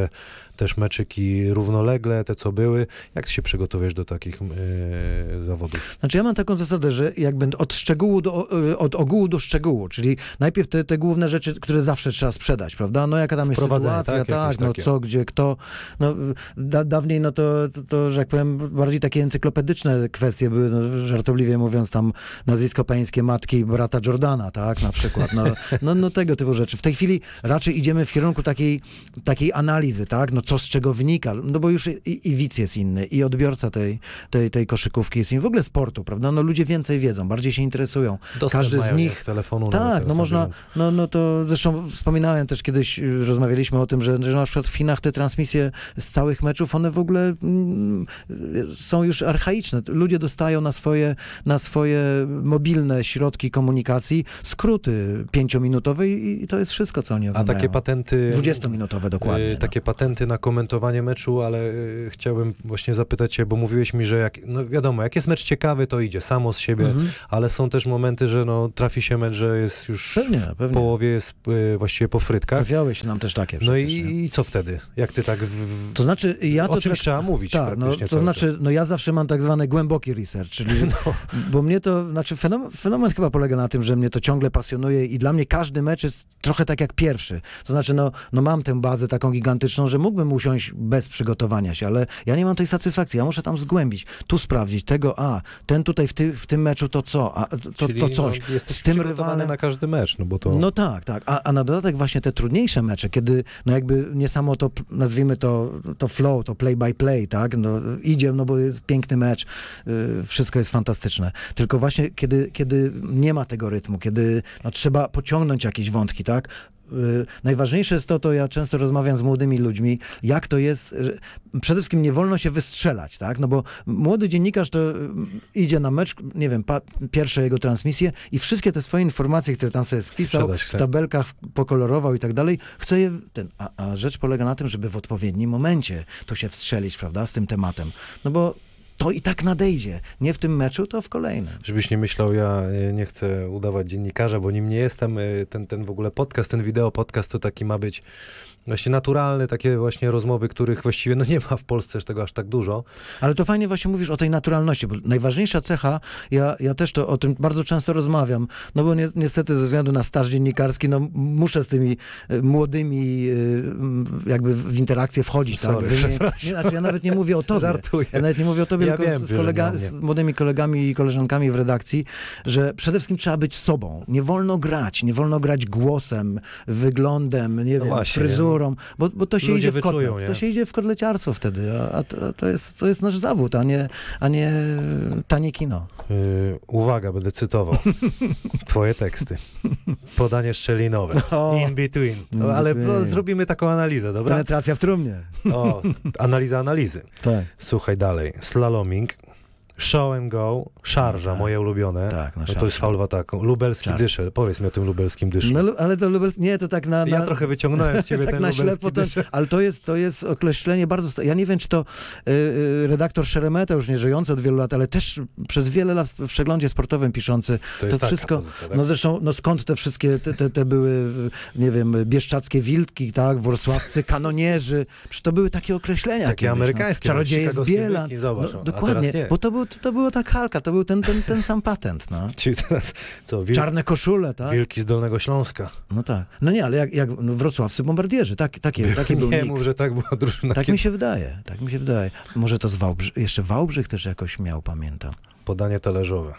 też meczyki równolegle, te co były. Jak ty się przygotowujesz do takich y, zawodów? Znaczy ja mam taką zasadę, że jakby od szczegółu do, y, od ogółu do szczegółu, czyli najpierw te, te główne rzeczy, które zawsze trzeba sprzedać, prawda? No jaka tam jest sytuacja, tak? tak, no takie. co, gdzie, kto. No, da, dawniej no to, to, to, że jak powiem, bardziej takie encyklopedyczne kwestie były, no, żartobliwie mówiąc tam nazwisko pańskie matki brata Jordana, tak, na przykład. No, No, no tego typu rzeczy. W tej chwili raczej idziemy w kierunku takiej, takiej analizy, tak? No co z czego wynika? No bo już i, i widz jest inny, i odbiorca tej, tej, tej koszykówki jest inny. W ogóle sportu, prawda? No ludzie więcej wiedzą, bardziej się interesują. Dostęp Każdy z nich- z telefonu. Tak, no na można, no, no to zresztą wspominałem też kiedyś, y, rozmawialiśmy o tym, że, że na przykład w Chinach te transmisje z całych meczów, one w ogóle mm, y, są już archaiczne. Ludzie dostają na swoje, na swoje mobilne środki komunikacji skróty pięciominutowe i, i to jest wszystko, co oni A oglądają. takie patenty... 20-minutowe dokładnie. Y, no. Takie patenty na komentowanie meczu, ale y, chciałbym właśnie zapytać cię, bo mówiłeś mi, że jak, no wiadomo, jak jest mecz ciekawy, to idzie samo z siebie, Mhm. ale są też momenty, że no, trafi się mecz, że jest już Pewnie, w pewnie. połowie jest y, właściwie po frytkach. Trafiały się nam też takie No przecież, nie? i, i co wtedy? Jak ty tak... W, w, To znaczy, ja to o czymś trakt- trzeba mówić Tak, no, to znaczy, no ja zawsze mam tak zwany głęboki research, czyli, No. bo mnie to, znaczy fenomen, fenomen chyba polega na tym, że mnie to ciągle pasjonuje i dla mnie każdy mecz jest trochę tak jak pierwszy. To znaczy, no, no mam tę bazę taką gigantyczną, że mógłbym usiąść bez przygotowania się, ale ja nie mam tej satysfakcji, ja muszę tam zgłębić, tu sprawdzić, tego, a, ten tutaj w, ty, w tym meczu to co, a to, Czyli, to coś, no, z tym rywalem. na każdy mecz, no bo to... No tak, tak. A, a na dodatek właśnie te trudniejsze mecze, kiedy no jakby nie samo to, nazwijmy to, to flow, to play by play, tak? No, idzie, no bo jest piękny mecz, y, wszystko jest fantastyczne. Tylko właśnie kiedy, kiedy nie ma tego rytmu, kiedy no, trzeba pociągnąć jakieś wątki, tak? Y, Najważniejsze jest to, to ja często rozmawiam z młodymi ludźmi, jak to jest, y, przede wszystkim nie wolno się wystrzelać, tak? No bo młody dziennikarz to y, idzie na mecz, nie wiem, pa, pierwsze jego transmisje i wszystkie te swoje informacje, które tam sobie spisał, Sprzedać w chce. tabelkach pokolorował i tak dalej, chce je, ten, a, a rzecz polega na tym, żeby w odpowiednim momencie to się wstrzelić, prawda, z tym tematem. No bo to i tak nadejdzie. Nie w tym meczu, to w kolejnym. Żebyś nie myślał, ja e, nie chcę udawać dziennikarza, bo nim nie jestem. e, Ten, ten w ogóle podcast, ten wideo podcast to taki ma być właśnie naturalny, takie właśnie rozmowy, których właściwie no nie ma w Polsce tego aż tak dużo. Ale to fajnie właśnie mówisz o tej naturalności, bo najważniejsza cecha, ja, ja też to o tym bardzo często rozmawiam, no bo ni niestety ze względu na staż dziennikarski, no muszę z tymi e, młodymi e, jakby w interakcję wchodzić, Sorry, tak? Wy nie, nie, znaczy ja nawet nie mówię o tobie. Żartuję. Ja nawet nie mówię o tobie, Ja tylko wiem, z, kolega, z młodymi kolegami i koleżankami w redakcji, że przede wszystkim trzeba być sobą. Nie wolno grać, nie wolno grać głosem, wyglądem, nie wiem, właśnie, fryzurą, bo, bo to się Ludzie idzie w wyczują, kotlet. To się idzie w kotleciarstwo wtedy, a, a to, jest, to jest nasz zawód, a nie, a nie tanie kino. Yy, uwaga, będę cytował twoje teksty. Podanie szczelinowe. O. In between. No, ale no, zrobimy taką analizę, dobra? Penetracja w trumnie. O, analiza analizy. Tak, Słuchaj dalej. Slaloming. Show and go, szarża, Tak. moje ulubione. tak. No, No to jest faul w ataku. Lubelski Szarża. dyszel. Powiedz mi o tym lubelskim dyszu. No, ale to lubel... Nie, to tak na... na... Ja trochę wyciągnąłem z ciebie tak ten na lubelski ślepo, dyszel. ale to jest, to jest określenie bardzo... Ja nie wiem, czy to y, y, redaktor Szeremeta, już nie żyjący od wielu lat, ale też przez wiele lat w przeglądzie sportowym piszący, To, to wszystko- pozycja, tak? no zresztą, no skąd te wszystkie, te, te, te były, nie wiem, bieszczackie wilki, tak, wrocławscy kanonierzy, przecież to były takie określenia Takie kiedyś, amerykańskie, no. Czarodzieje z Bielan, zobacz, no, o, a dokładnie, bo to, był, to była ta kalka, to był ten, ten, ten sam patent, no. Czyli teraz co, wil, Czarne koszule, tak? wilki z Dolnego Śląska. No tak. No nie, ale jak, jak no, wrocławscy bombardierzy, tak, takie, taki był nie nick. mów, że tak była drużyna. Tak kiedy- mi się wydaje, tak mi się wydaje. Może to z Wałbrzych, jeszcze Wałbrzych też jakoś miał, pamiętam. Podanie talerzowe.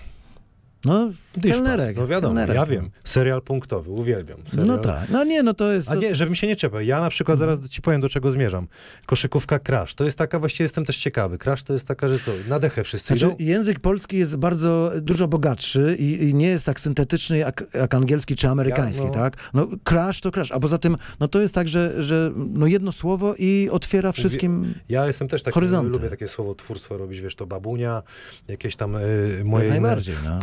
No, kelnerek. No wiadomo, kelnerek, ja no. wiem. Serial punktowy, uwielbiam. Serial. No tak, no nie, no to jest... A nie, żebym się nie czepiał. Ja na przykład Mhm. zaraz ci powiem, do czego zmierzam. Koszykówka Crash. To jest taka, właściwie jestem też ciekawy. Crash to jest taka, że co, na dechę wszyscy Znaczy, idą? język polski jest bardzo dużo bogatszy i, i nie jest tak syntetyczny jak, jak angielski czy amerykański, Ja, no. tak? No crash to crash, a poza tym, no to jest tak, że, że no jedno słowo i otwiera wszystkim... Ja jestem też taki, Horyzonty. lubię takie słowotwórstwo robić, wiesz, to babunia, jakieś tam y, moje jak najbardziej, no.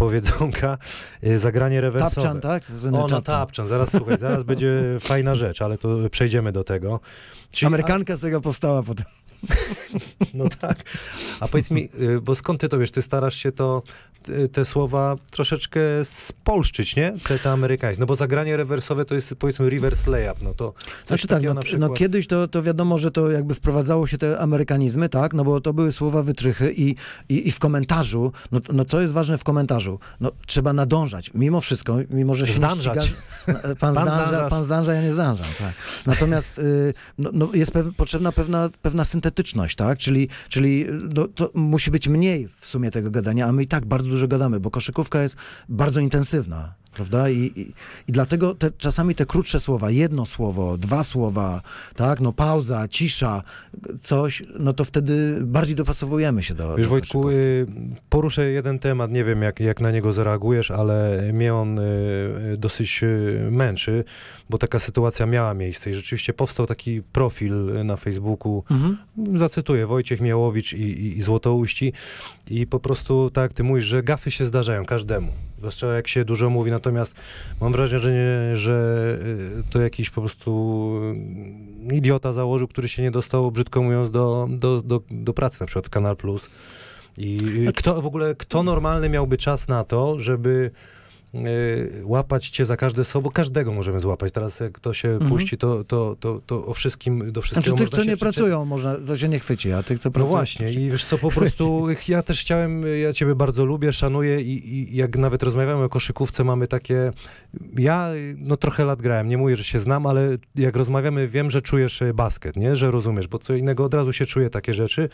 Y, zagranie rewersowe. Tapczan, tak? Słynny O, no Tapczan. tapczan, zaraz słuchaj, zaraz będzie fajna rzecz, ale to przejdziemy do tego. Czyli- Amerykanka z tego powstała potem. No tak. A powiedz mi, y, bo skąd ty to wiesz? Ty starasz się to, y, te słowa troszeczkę spolszczyć, nie? Te, te amerykańskie. No bo zagranie rewersowe to jest powiedzmy reverse layup, no to Znaczy tak, no, przykład. no kiedyś to, to wiadomo, że to jakby wprowadzało się te amerykanizmy, tak, no bo to były słowa wytrychy i, i, i w komentarzu, no, no co jest ważne w komentarzu? No trzeba nadążać, mimo wszystko, mimo że się Zdążać. nie ściga... Pan, Pan zdąża, pan zdąża, ja nie zdążam, tak. Natomiast y, no, no jest pew, potrzebna pewna, pewna syntetyczność, tak, czyli, czyli no, to musi być mniej w sumie tego gadania, a my i tak bardzo dużo gadamy, bo koszykówka jest bardzo intensywna. Prawda? I, i, I dlatego te, czasami te krótsze słowa, jedno słowo, dwa słowa, tak, no pauza, cisza, coś, no to wtedy bardziej dopasowujemy się do Wiesz, do Wojtku, y, poruszę jeden temat, nie wiem jak, jak na niego zareagujesz, ale mnie on y, y, dosyć y, męczy, bo taka sytuacja miała miejsce i rzeczywiście powstał taki profil y, na Facebooku, Mhm. zacytuję, Wojciech Miałowicz i, i, i Złotouści i po prostu tak jak ty mówisz, że gafy się zdarzają każdemu, zwłaszcza jak się dużo mówi, natomiast mam wrażenie, że y, to jakiś po prostu y, idiota założył, który się nie dostał, brzydko mówiąc, do, do, do, do pracy na przykład w Kanal Plus. I y, kto w ogóle, kto normalny miałby czas na to, żeby łapać cię za każde słowo, każdego możemy złapać. Teraz jak to się Mhm. puści, to, to, to, to o wszystkim, do wszystkiego Znaczy tych, co nie pracują, można, to się nie chwyci, a tych, co No pracują... właśnie i wiesz co, po prostu ja też chciałem, ja ciebie bardzo lubię, szanuję i, i jak nawet rozmawiamy o koszykówce, mamy takie, ja no trochę lat grałem, nie mówię, że się znam, ale jak rozmawiamy, wiem, że czujesz e, basket, nie, że rozumiesz, bo co innego od razu się czuje takie rzeczy.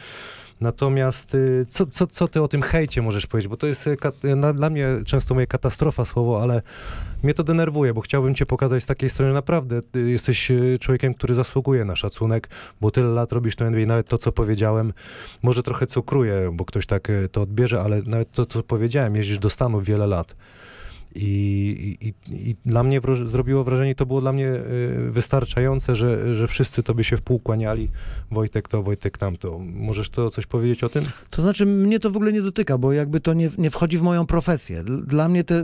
Natomiast y, co, co, co ty o tym hejcie możesz powiedzieć? Bo to jest y, na, dla mnie często moje katastrofa słowo, ale mnie to denerwuje, bo chciałbym cię pokazać z takiej strony. Naprawdę jesteś y, człowiekiem, który zasługuje na szacunek, bo tyle lat robisz to NBA, nawet to, co powiedziałem, może trochę cukruję, bo ktoś tak y, to odbierze, ale nawet to, co powiedziałem, jeździsz do Stanów wiele lat. I, i, i- dla mnie zrobiło wrażenie, to było dla mnie y, wystarczające, że, że wszyscy tobie się wpół kłaniali. Wojtek to, Wojtek tamto. Możesz to coś powiedzieć o tym? To znaczy, mnie to w ogóle nie dotyka, bo jakby to nie, nie wchodzi w moją profesję. Dla mnie te,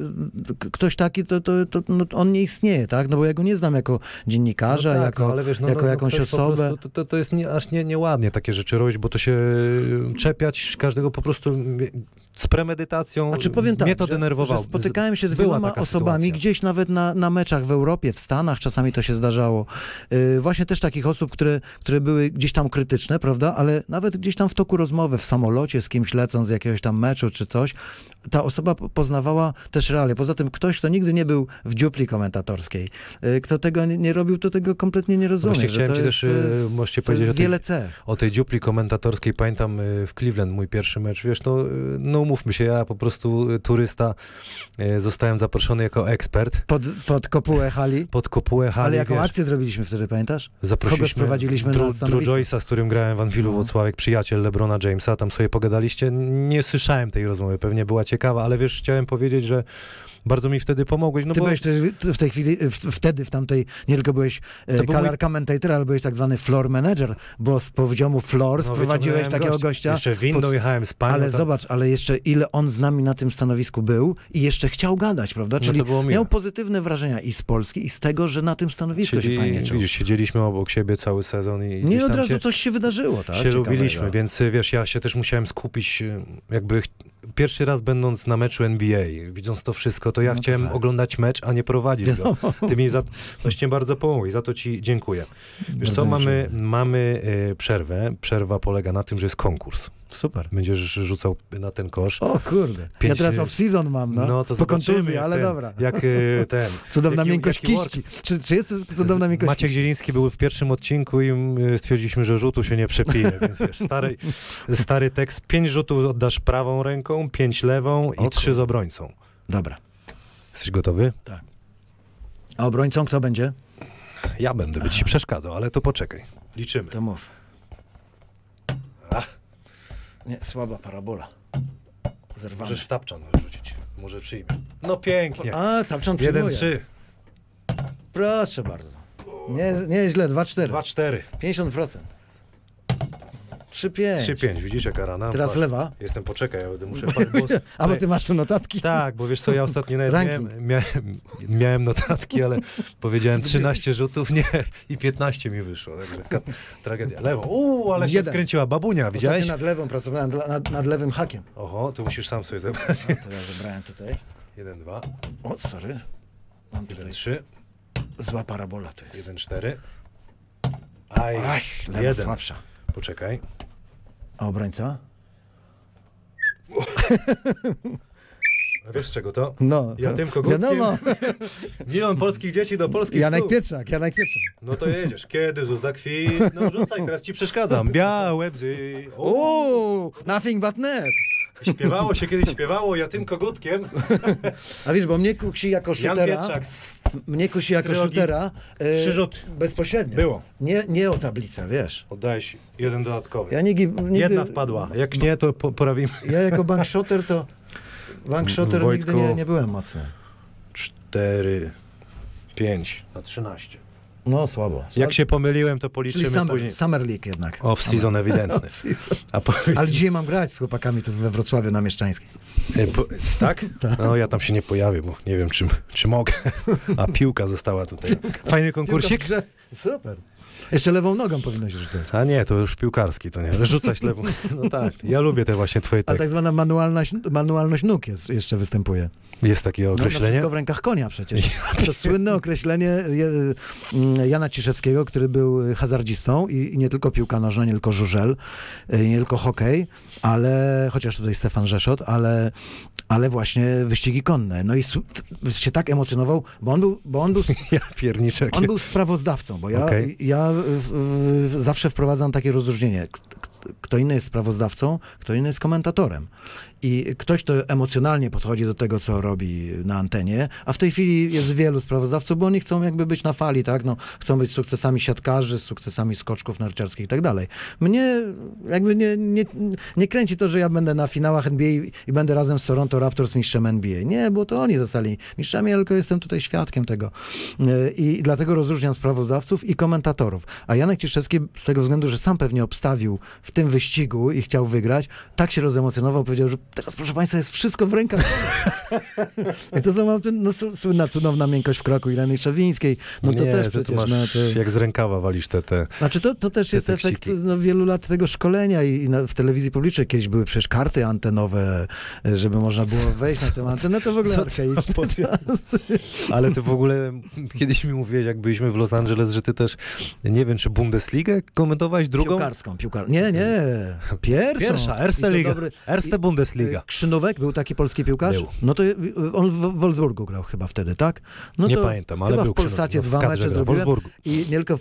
ktoś taki, to, to, to no, on nie istnieje, tak? No bo ja go nie znam jako dziennikarza, No tak, jako... ale wiesz, jako jakąś ktoś po osobę. prostu- To, to, jest nie, aż nie, nieładnie takie rzeczy robić, bo to się y, czepiać każdego po prostu y, z premedytacją. Znaczy powiem tak, Mnie to że, denerwowało. że spotykałem się z Była osobami, sytuacja. gdzieś nawet na, na meczach w Europie, w Stanach, czasami to się zdarzało. Yy, właśnie też takich osób, które, które były gdzieś tam krytyczne, prawda? Ale nawet gdzieś tam w toku rozmowy, w samolocie z kimś lecąc z jakiegoś tam meczu czy coś, ta osoba po- poznawała też realia. Poza tym ktoś, kto nigdy nie był w dziupli komentatorskiej, yy, kto tego nie, nie robił, to tego kompletnie nie rozumie. Właśnie chciałem ci też, yy, jest, możecie powiedzieć o tej- wiele cech. O tej dziupli komentatorskiej pamiętam y, w Cleveland mój pierwszy mecz. Wiesz, no, y, no umówmy się, ja po prostu y, turysta y, zostałem zaproszony jako ekspert Pod, pod kopułę hali. pod kopułę hali. Ale jaką wiesz, akcję zrobiliśmy wtedy, pamiętasz? Zaprosiliśmy Kogo sprowadziliśmy na Drew, Drew stanowisko? Joyce'a, z którym grałem w Anfilu No. Włocławek, przyjaciel LeBrona Jamesa, tam sobie pogadaliście. Nie słyszałem tej rozmowy, pewnie była ciekawa, ale wiesz, chciałem powiedzieć, że bardzo mi wtedy pomogłeś, no Ty bo... byłeś też w tej chwili, w, wtedy w tamtej, nie tylko byłeś e, mój- commentator, ale byłeś tak zwany floor manager, bo z poziomu floor no, sprowadziłeś takiego gościa. gościa. Jeszcze windą pod- jechałem z panią. Ale tam- zobacz, ale jeszcze ile on z nami na tym stanowisku był i jeszcze chciał gadać, prawda? No Czyli miłe. miał pozytywne wrażenia i z Polski, i z tego, że na tym stanowisku Siedzi- się fajnie czuł. Widzisz, siedzieliśmy obok siebie cały sezon i Nie od razu się, coś się wydarzyło, tak? się Ciekawego. lubiliśmy, więc wiesz, ja się też musiałem skupić, y, jakby pierwszy raz będąc na meczu NBA, widząc to wszystko, to ja No chciałem fakt. oglądać mecz, a nie prowadzić go. Wiadomo. Ty mi za, właśnie bardzo pomogłeś, za to ci dziękuję. Wiesz Bardzo co, mamy, mamy y, przerwę. Przerwa polega na tym, że jest konkurs. Super. Będziesz rzucał na ten kosz. O kurde. Ja Pięć- teraz off-season mam, no. No to po kontuzji, ale ten, dobra. Jak y, ten. Cudowna jaki- miękkość jaki kiści. Czy, czy jest cudowna miękkość Maciek? Zieliński był w pierwszym odcinku i y, stwierdziliśmy, że rzutu się nie przepije, więc wiesz, stary, stary tekst. Pięć rzutów oddasz prawą ręką, pięć lewą i trzy z obrońcą. Dobra. Jesteś gotowy? A obrońcą kto będzie? Ja będę być ci przeszkadzał, ale to poczekaj. Liczymy. To mów. Nie, słaba parabola. Zerwana. Możesz w tapczan rzucić. Może przyjmie. No pięknie. A, tamczan Jeden, przyjmuje. trzy, Proszę bardzo. Nie, nie źle, 2-4. dwa, cztery, 50%. 3-5. trzy, pięć. Widzisz jaka rana? Teraz Patrz. lewa. Jestem, poczekaj, ja będę muszę... Bo, A bo ty masz tu notatki? Tak, bo wiesz co, ja ostatnio nawet miałem, miałem, miałem notatki, ale powiedziałem Zgubiłeś. 13 rzutów, nie, i 15 mi wyszło, także tragedia. Lewo, uuu, ale się Jeden. wkręciła babunia, widziałeś? Ostatnio nad lewą pracowałem, nad, nad, lewym hakiem. Oho, to musisz sam sobie zebrać. No, to ja zebrałem tutaj. 1, 2, O, sorry. Mam 1, tutaj 3, zła parabola to jest. 1, 4. Aj, Ach, lewa jeden. słabsza. Poczekaj. A obrońca? A wiesz czego to? No. Ja tym kogutkiem. Wiadomo. Milion polskich dzieci do polskich Janek szkół. Pietrzak, Janek Pietrzak. No to jedziesz. Kiedy Zuza kwit? No rzucaj, teraz ci przeszkadzam. Białe bzy. Uuu, nothing but net. Śpiewało się kiedyś, śpiewało, ja tym kogutkiem. A wiesz, bo mnie kusi jako shootera, mnie kusi jako shootera e, Przyrzut. bezpośrednio. Było. Nie, nie o tablicę, wiesz. Oddałeś jeden dodatkowy. Ja nigdy, nigdy, Jedna wpadła. Jak nie, to po, porawimy. Ja jako bankshotter to bankshotter nigdy nie, nie byłem mocny. Cztery, pięć na trzynaście. No słabo. Jak się pomyliłem, to Czyli policzymy summer, później. summer League jednak. Off-season ewidentny. A po... Ale dzisiaj mam grać z chłopakami to we Wrocławiu na Mieszczańskiej. E, po... Tak? Tak. No ja tam się nie pojawię, bo nie wiem, czy, czy mogę. A piłka została tutaj. Fajny konkursik? Piłka. Super. Jeszcze lewą nogą powinno się rzucać. A nie, to już piłkarski, to nie. Rzucać lewą. No tak, ja lubię te właśnie twoje A tak teksty. zwana manualność, manualność nóg jest, jeszcze występuje. Jest takie No, no określenie? wszystko w rękach konia przecież. To słynne określenie mm, Jana Ciszewskiego, który był hazardzistą i, nie tylko piłka nożna, nie tylko żużel, y, nie tylko hokej, ale, chociaż tutaj Stefan Rzeszot, ale, ale właśnie wyścigi konne. No i się tak emocjonował, bo on był, bo on był Ja pierniczek. On był sprawozdawcą, bo ja, Okej. ja w, w, zawsze wprowadzam takie rozróżnienie. Kto inny jest sprawozdawcą, kto inny jest komentatorem. I ktoś, kto emocjonalnie podchodzi do tego, co robi na antenie, a w tej chwili jest wielu sprawozdawców, bo oni chcą jakby być na fali, tak? No, chcą być sukcesami siatkarzy, sukcesami skoczków narciarskich i tak dalej. Mnie jakby nie, nie, nie kręci to, że ja będę na finałach NBA i będę razem z Toronto Raptors mistrzem NBA. Nie, bo to oni zostali mistrzami, tylko jestem tutaj świadkiem tego. E, I dlatego rozróżniam sprawozdawców i komentatorów. A Janek Ciszewski, z tego względu, że sam pewnie obstawił w tym wyścigu i chciał wygrać, tak się rozemocjonował, powiedział, że teraz, proszę Państwa, jest wszystko w rękach. I to co mam no, słynna, cudowna miękkość w kroku Ireny Trzewińskiej. No to nie, też przecież, masz, no to... jak z rękawa walisz te, te... Znaczy to, to też Te jest efekt no, wielu lat tego szkolenia i, i na, w telewizji publicznej kiedyś były przecież karty antenowe, żeby można było wejść na tę antenę, to w ogóle. Ale ty w ogóle kiedyś mi mówiłeś, jak byliśmy w Los Angeles, że ty też, nie wiem, czy Bundesligę komentowałeś drugą? Piłkarską, piłkar... Nie, nie, pierwszą. Pierwsza, Erste Liga. dobry- Erste Bundesliga. E, Krzynówek był taki polski piłkarz? Był. No to e, on w Wolfsburgu grał chyba wtedy, tak? No nie pamiętam, ale chyba był w Polsacie Krzynów, dwa mecze zrobiłem Wolfsburgu. i nie tylko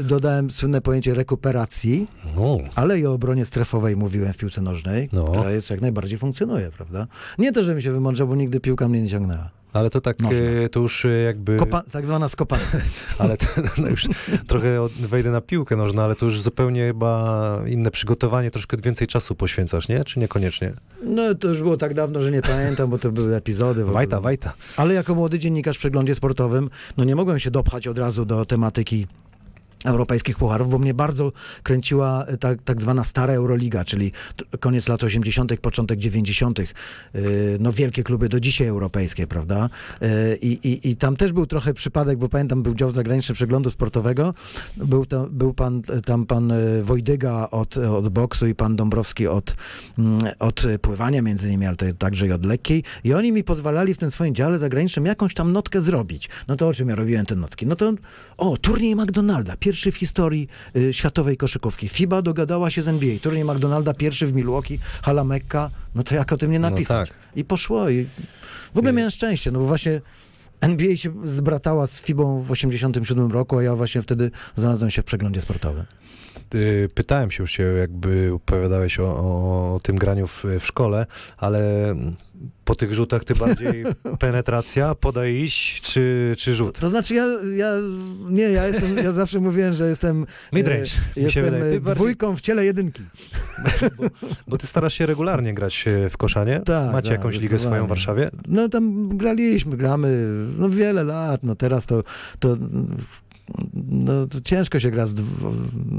y, dodałem słynne pojęcie rekuperacji, No, ale i o obronie strefowej mówiłem w piłce nożnej, No. która jest jak najbardziej funkcjonuje, prawda? Nie to, że mi się wymądrzał, bo nigdy piłka mnie nie ciągnęła. Ale to tak, Można. e, to już e, jakby, Kopa- tak zwana skopana. ale to, no już trochę od- wejdę na piłkę nożną, ale to już zupełnie chyba inne przygotowanie, troszkę więcej czasu poświęcasz, nie? Czy niekoniecznie? No to już było tak dawno, że nie pamiętam, bo to były epizody. Wajta, wajta. Ale jako młody dziennikarz w przeglądzie sportowym, no nie mogłem się dopchać od razu do tematyki europejskich pucharów, bo mnie bardzo kręciła e, tak, tak zwana stara Euroliga, czyli koniec lat 80., początek 90., yy, no wielkie kluby do dzisiaj europejskie, prawda? Yy, I, i, I tam też był trochę przypadek, bo pamiętam, był dział zagraniczny przeglądu sportowego, był, tam, był pan, tam pan e, Wojdyga od, od boksu i pan Dąbrowski od, mm, od pływania między innymi, ale to także i od lekkiej i oni mi pozwalali w tym swoim dziale zagranicznym jakąś tam notkę zrobić. No to o czym ja robiłem te notki? No to o, turniej McDonalda, pierwszy w historii y, światowej koszykówki. FIBA dogadała się z NBA. Turniej McDonalda, pierwszy w Milwaukee, hala Mekka. No to jak o tym nie No napisać? tak. I poszło i w ogóle I- miałem szczęście, no bo właśnie NBA się zbratała z FIBą w 87 roku, a ja właśnie wtedy znalazłem się w przeglądzie sportowym. Pytałem się już cię, jakby opowiadałeś o, o, tym graniu w, w szkole, ale po tych rzutach ty bardziej penetracja, podaj iść, czy, czy rzut? To znaczy ja, ja nie, ja jestem, ja zawsze mówiłem, że jestem Midrange, e, się jestem e, bardziej- dwójką w ciele jedynki. Bo ty starasz się regularnie grać e, w koszanie? Tak, Macie tak, jakąś ligę swoją w Warszawie? No tam graliśmy, gramy no wiele lat, no teraz to, to no, to ciężko się gra z dwu,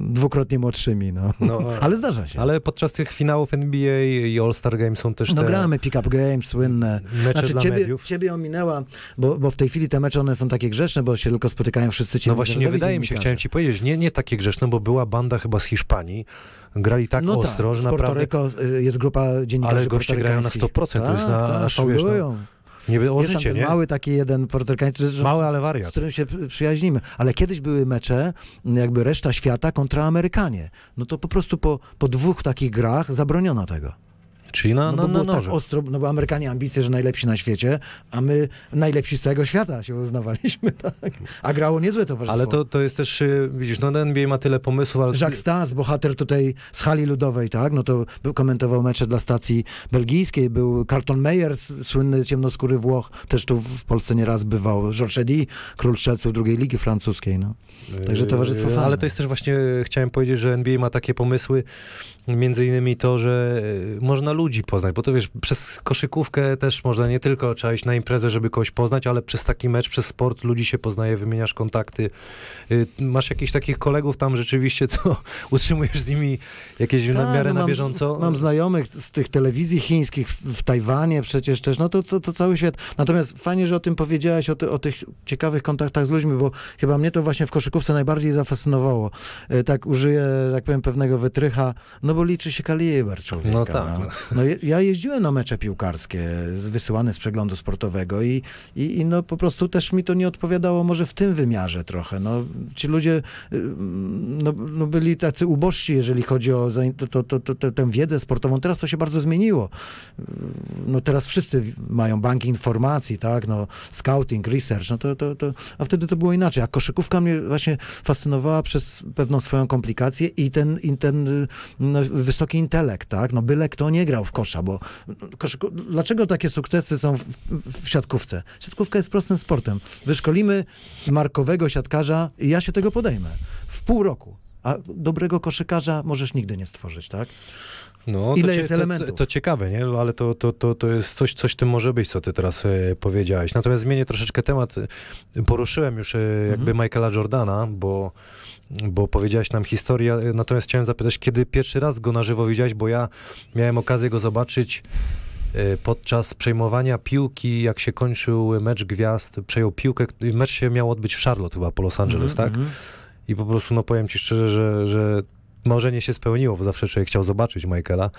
dwukrotnie młodszymi, no. No, Ale zdarza się. Ale podczas tych finałów NBA i All-Star Game są też no te gramy pick-up games słynne. mecze Znaczy dla ciebie, mediów. ciebie ominęła, bo, bo w tej chwili te mecze one są takie grzeczne, bo się tylko spotykają wszyscy ci No właśnie, nie wydaje mi się, chciałem ci powiedzieć, nie, nie takie grzeczne, bo była banda chyba z Hiszpanii, grali tak no ostro, tak, że Porto naprawdę Rico y, jest grupa dziennikarzy Ale goście grają na portorykańskich. 100%, to jest na- tak, aż, tak, wiesz, no, wiem, o Jest życie, nie? mały taki jeden portorykański, że- Mały, ale z wariat. którym się przy- przyjaźnimy. Ale kiedyś były mecze, jakby reszta świata kontra Amerykanie. No to po prostu po, po dwóch takich grach zabroniono tego. Czyli na, No na, bo na było tak noże. ostro, no bo Amerykanie ambicje, że najlepsi na świecie, a my najlepsi z całego świata się uznawaliśmy, tak. A grało niezłe towarzystwo. Ale to, to jest też, y, widzisz, no NBA ma tyle pomysłów, ale... Jacques Stas, bohater tutaj z hali ludowej, tak, no to był, komentował mecze dla stacji belgijskiej, był Carlton Meyer, słynny ciemnoskóry Włoch, też tu w Polsce nieraz bywał, Georges Eddy, król strzelców drugiej ligi francuskiej, no. Także towarzystwo Yy, fajne. Ale to jest też właśnie, chciałem powiedzieć, że NBA ma takie pomysły, między innymi to, że yy, można ludzi poznać, bo to wiesz, przez koszykówkę też można nie tylko trzeba iść na imprezę, żeby kogoś poznać, ale przez taki mecz, przez sport ludzi się poznaje, wymieniasz kontakty. Yy, Masz jakichś takich kolegów tam rzeczywiście, co utrzymujesz z nimi jakieś na Tak, miarę no na mam- bieżąco? Mam znajomych z tych telewizji chińskich w, w Tajwanie przecież też, no to, to, to cały świat. Natomiast fajnie, że o tym powiedziałaś, o, ty, o tych ciekawych kontaktach z ludźmi, bo chyba mnie to właśnie w koszykówce najbardziej zafascynowało. E, Tak użyję, tak powiem, pewnego wytrycha, no bo liczy się kaliber człowieka. No tak. No. No, ja jeździłem na mecze piłkarskie, wysyłane z przeglądu sportowego i, i, i no po prostu też mi to nie odpowiadało może w tym wymiarze trochę. No, ci ludzie y, no, no byli tacy ubożsi, jeżeli chodzi o to, to, to, to, tę wiedzę sportową. Teraz to się bardzo zmieniło. No teraz wszyscy mają banki informacji, tak, no scouting, research, no to, to, to, a wtedy to było inaczej. A koszykówka mnie właśnie fascynowała przez pewną swoją komplikację i ten, i ten y, no, wysoki intelekt, tak, no byle kto nie grał w kosza, bo koszyku... dlaczego takie sukcesy są w, w siatkówce? Siatkówka jest prostym sportem. Wyszkolimy markowego siatkarza i ja się tego podejmę. W pół roku. A dobrego koszykarza możesz nigdy nie stworzyć, tak? No, Ile jest elementów? To, to ciekawe, nie? Ale to, to, to, to jest coś, coś tym może być, co ty teraz e, powiedziałeś. Natomiast zmienię troszeczkę temat. Poruszyłem już e, jakby Mhm. Michaela Jordana, bo, bo powiedziałeś nam historię. Natomiast chciałem zapytać, kiedy pierwszy raz go na żywo widziałeś, bo ja miałem okazję go zobaczyć e, podczas przejmowania piłki, jak się kończył mecz gwiazd, przejął piłkę. Mecz się miał odbyć w Charlotte chyba, po Los Angeles, Mhm, tak? mhm. I po prostu, no powiem ci szczerze, że, że marzenie się spełniło, bo zawsze człowiek chciał zobaczyć Michaela.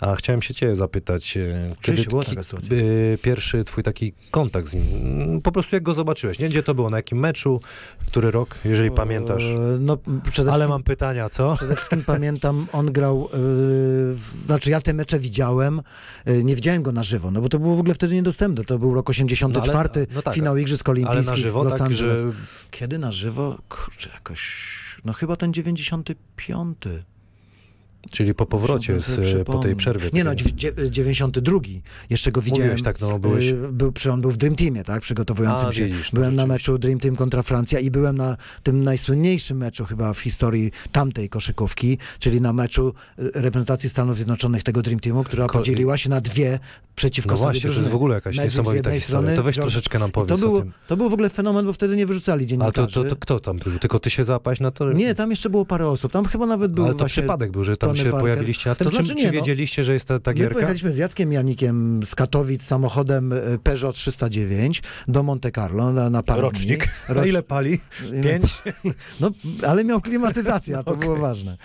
A chciałem się ciebie zapytać, e, Rzeczywiście była taka sytuacja. e, pierwszy twój taki kontakt z nim, Mm, po prostu jak go zobaczyłeś, nie? Gdzie to było, na jakim meczu, który rok, jeżeli pamiętasz. E, No, przede Ale mam pytania, co? przede wszystkim pamiętam, on grał, w- znaczy ja te mecze widziałem, e, nie widziałem go na żywo, no bo to było w ogóle wtedy niedostępne. To był rok 84, No ale- no tak, finał Igrzysk Ale Olimpijskich na żywo, w Los tak, że Angeles. Kiedy na żywo? Kurczę, jakoś, no chyba ten 95. czyli po powrocie, z, po tej przerwie. Nie no, takiej. dziew- dziew- 92. Jeszcze go widziałem. Mówiłeś tak, no byłeś... Y, Był, przy, on był w Dream Teamie, tak, przygotowującym A, się. widzisz, no byłem na meczu Dream Team kontra Francja i byłem na tym najsłynniejszym meczu chyba w historii tamtej koszykówki, czyli na meczu y, reprezentacji Stanów Zjednoczonych tego Dream Teamu, która Ko- podzieliła się na dwie przeciwko No sobie właśnie, to drużyny. jest w ogóle jakaś z niesamowita historia. strony, To weź George- troszeczkę nam to, powiedz o było, to był w ogóle fenomen, bo wtedy nie wyrzucali Ale dziennikarzy. to, to, to kto tam był? Tylko ty się załapałeś na to? Nie, tam jeszcze było parę osób. Tam chyba nawet był Ale to właśnie... przypadek był, że tam Tony się pojawiliście na tym, To czy, znaczy czy nie, no. wiedzieliście, że jest ta, ta My gierka? pojechaliśmy z Jackiem Janikiem z Katowic samochodem e, Peugeot 309 do Monte Carlo na, na parę Rocznik. dni. Rocz- ile pali? Pięć? No, ale miał klimatyzację, a to było ważne.